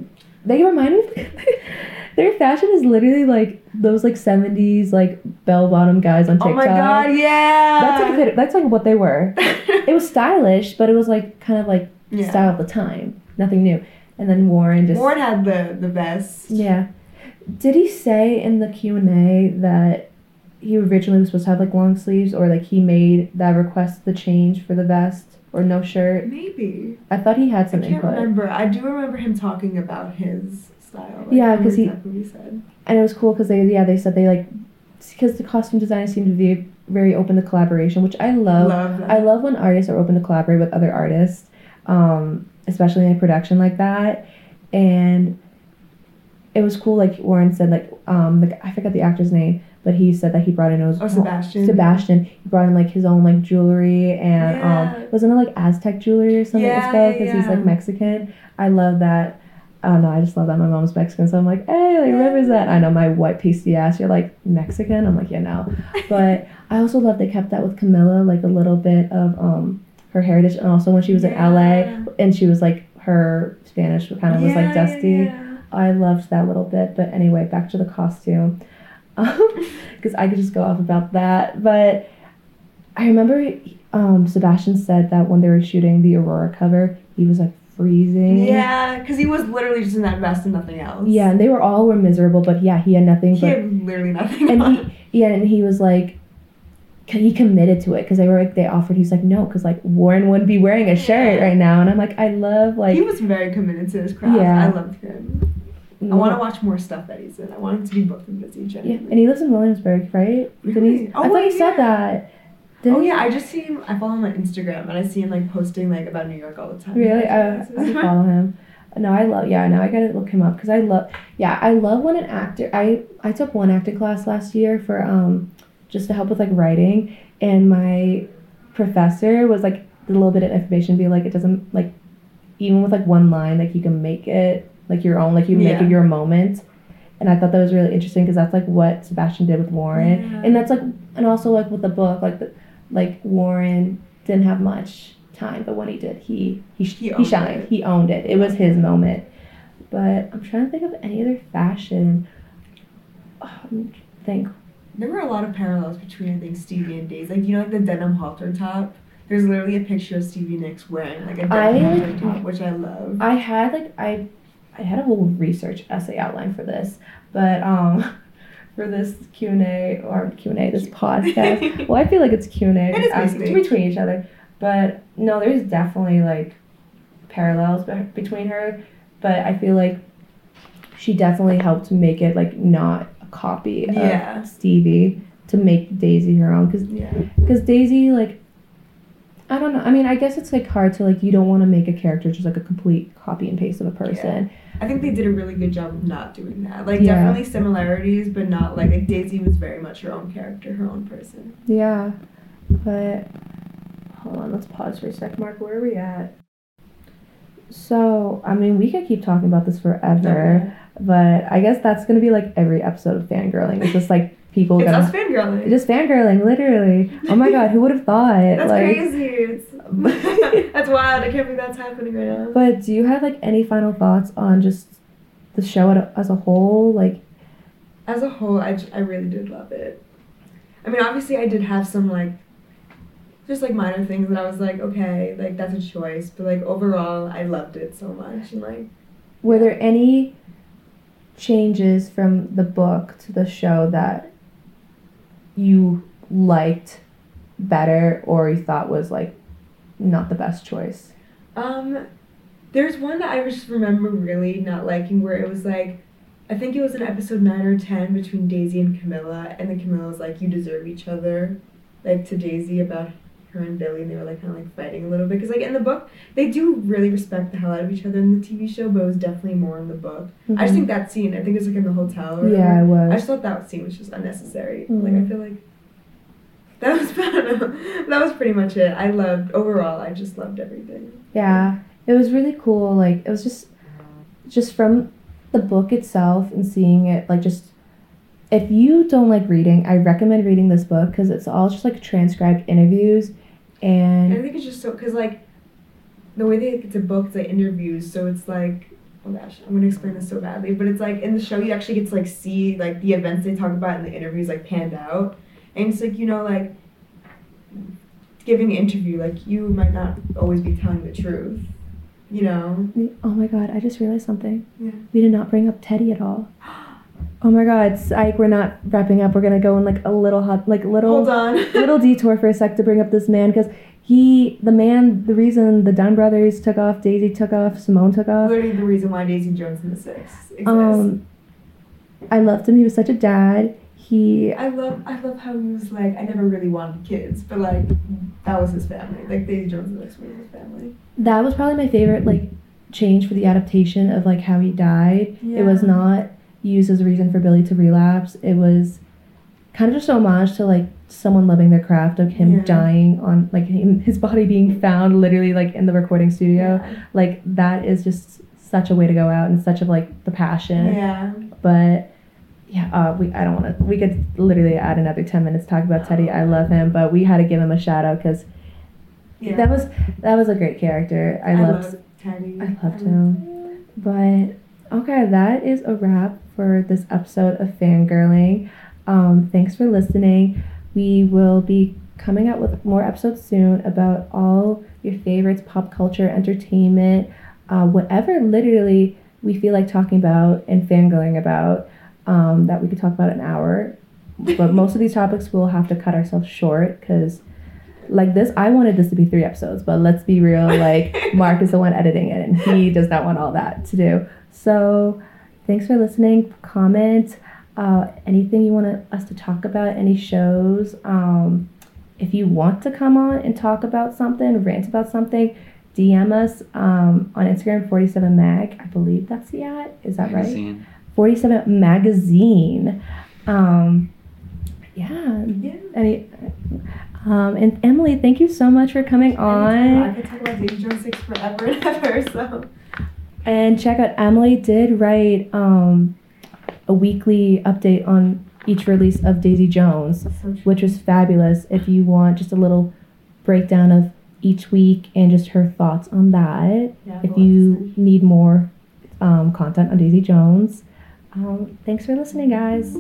they remind me. Of, their fashion is literally like those like '70s like bell bottom guys on TikTok. Oh my god, yeah. That's like that's like what they were. It was stylish, but it was like kind of like yeah. style of the time. Nothing new. and then Warren just Warren had the the best. yeah. Did he say in the Q and A that he originally was supposed to have like long sleeves, or like he made that request the change for the vest or no shirt? Maybe. I thought he had I some can't input, remember. I do remember him talking about his style. Yeah, because don't 'cause he- remember exactly he said. and it was cool because they yeah they said they like because the costume designers seemed to be very open to collaboration, which I love. Love. I love when artists are open to collaborate with other artists, um, especially in a production like that. And it was cool, like Warren said, like um, the, I forgot the actor's name, but he said that he brought in his Oh, Sebastian. Sebastian. He brought in like his own like jewelry and Yeah. um, wasn't it like Aztec jewelry or something? Yeah, because he's like Mexican. I love that. I don't know. I just love that my mom's Mexican, so I'm like, hey, like represent. I know my white pasty ass. You're like Mexican. I'm like, yeah, no. But I also love they kept that with Camilla, like a little bit of um her heritage, and also when she was in LA and she was like her Spanish kind of was like dusty. yeah, yeah. I loved that little bit. But anyway, back to the costume, because I could just go off about that. But I remember um, Sebastian said that when they were shooting the Aurora cover, he was like freezing. Yeah, because he was literally just in that vest and nothing else. Yeah, and they were all were miserable, but yeah, he had nothing. He but had literally nothing and on. he yeah and he was like he committed to it because they were like they offered he's like no because like warren wouldn't be wearing a shirt Yeah. right now and i'm like i love like he was very committed to his craft. Yeah. I loved him. I want to watch more stuff that he's in. I want him to be booked and busy. yeah and he lives in williamsburg right Really? he, Oh, i thought he said yeah. that Didn't Oh yeah, I just see him. I follow him on Instagram, and I see him like posting like about New York all the time. really uh, i follow him no i love yeah now i gotta look him up because i love yeah i love when an actor i i took one acting class last year for um just to help with like writing and my professor was like the little bit of information be like it doesn't like even with like one line like you can make it like your own like you make Yeah. it your moment and i thought that was really interesting because that's like what sebastian did with warren Yeah. and that's like and also like with the book like the like warren didn't have much time but when he did he he, He he, shined it. he owned it it was his moment but i'm trying to think of any other fashion to think There were a lot of parallels between I think Stevie and Daisy. Like you know, like the denim halter top. There's literally a picture of Stevie Nicks wearing like a denim I, halter top, which I love. I had like I I had a whole research essay outline for this, but um for this Q and A or Q and A this podcast. well, I feel like it's Q and A between each other, but no, there's definitely like parallels be- between her, but I feel like she definitely helped make it like not a copy Yeah. of Stevie to make Daisy her own because yeah. because Daisy, like, I don't know. I mean, I guess it's like hard to like you don't want to make a character just like a complete copy and paste of a person. I think they did a really good job of not doing that. Like Yeah. definitely similarities, but not like, like Daisy was very much her own character, her own person. Yeah, but hold on, let's pause for a sec. Mark, where are we at? So, I mean, we could keep talking about this forever, but I guess that's gonna be like every episode of fangirling. It's just like people It's gonna us fangirling. just fangirling, literally. Oh my god, who would have thought? That's like, crazy. It's, that's wild. I can't believe that's happening right now. But do you have like any final thoughts on just the show as a whole? Like, as a whole, I, I really did love it. I mean, obviously, I did have some like, just like minor things that I was like, okay, like that's a choice. But like overall, I loved it so much, and like, were there any changes from the book to the show that you liked better or you thought was like not the best choice? um, there's one that I just remember really not liking where it was like, I think it was in episode nine or ten between Daisy and Camilla, and then Camilla was like, you deserve each other, like to Daisy about her and Billy, and they were like kind of like fighting a little bit because like in the book they do really respect the hell out of each other in the TV show, but it was definitely more in the book. I just think that scene, I think it was like in the hotel. Or Mm-hmm. yeah, it was. I just thought that scene was just unnecessary. Mhm. Like I feel like that was I don't know. That was pretty much it. I loved overall. I just loved everything. Yeah, it was really cool. Like it was just, just from the book itself and seeing it. Like just, if you don't like reading, I recommend reading this book because it's all just like transcribed interviews, And I think it's just so because like the way they it's a book, it's like interviews, so it's like. Oh gosh, I'm gonna explain this so badly, but it's like in the show you actually get to like see like the events they talk about in the interviews like panned out, and it's like you know like giving an interview like you might not always be telling the truth, you know. Oh my god, I just realized something. Yeah. We did not bring up Teddy at all. Oh my god, Psych, we're not wrapping up. We're gonna go in like a little hot, like little Hold on. little detour for a sec to bring up this man because he, the man, the reason the Dunne brothers took off, Daisy took off, Simone took off. Literally the reason why Daisy Jones and the Six exists. Um, I loved him. He was such a dad. He, I love I love how he was like I never really wanted kids, but like that was his family. Like Daisy Jones and the Six was his family. that was probably my favorite like change for the adaptation of like how he died. Yeah. It was not used as a reason for Billy to relapse. It was kind of just an homage to like someone loving their craft of him Yeah. dying on like him, his body being found literally like in the recording studio. Yeah. Like that is just such a way to go out and such of like the passion. Yeah. But yeah, uh, we I don't want to. We could literally add another ten minutes talk about Teddy. I love him, but we had to give him a shout out because Yeah. that was that was a great character. I, loved love Teddy. I loved him. But okay, that is a wrap for this episode of Fangirling. Um, thanks for listening. We will be coming out with more episodes soon about all your favorites, pop culture, entertainment, uh, whatever literally we feel like talking about and fangirling about. Um, that we could talk about an hour. But most of these topics we'll have to cut ourselves short because like this i wanted this to be three episodes but let's be real like mark is the one editing it and he does not want all that to do so thanks for listening comment uh, anything you want us to talk about any shows um, if you want to come on and talk about something rant about something dm us um, on instagram 47 mag i believe that's the at is that right Magazine. 47 magazine um, yeah Yeah. any um, and Emily, thank you so much for coming on. I could talk about Daisy Jones Six forever and ever. So And check out Emily did write um, a weekly update on each release of Daisy Jones, which was fabulous. If you want just a little breakdown of each week and just her thoughts on that, Yeah, if you need more um, content on Daisy Jones. Um, thanks for listening, guys.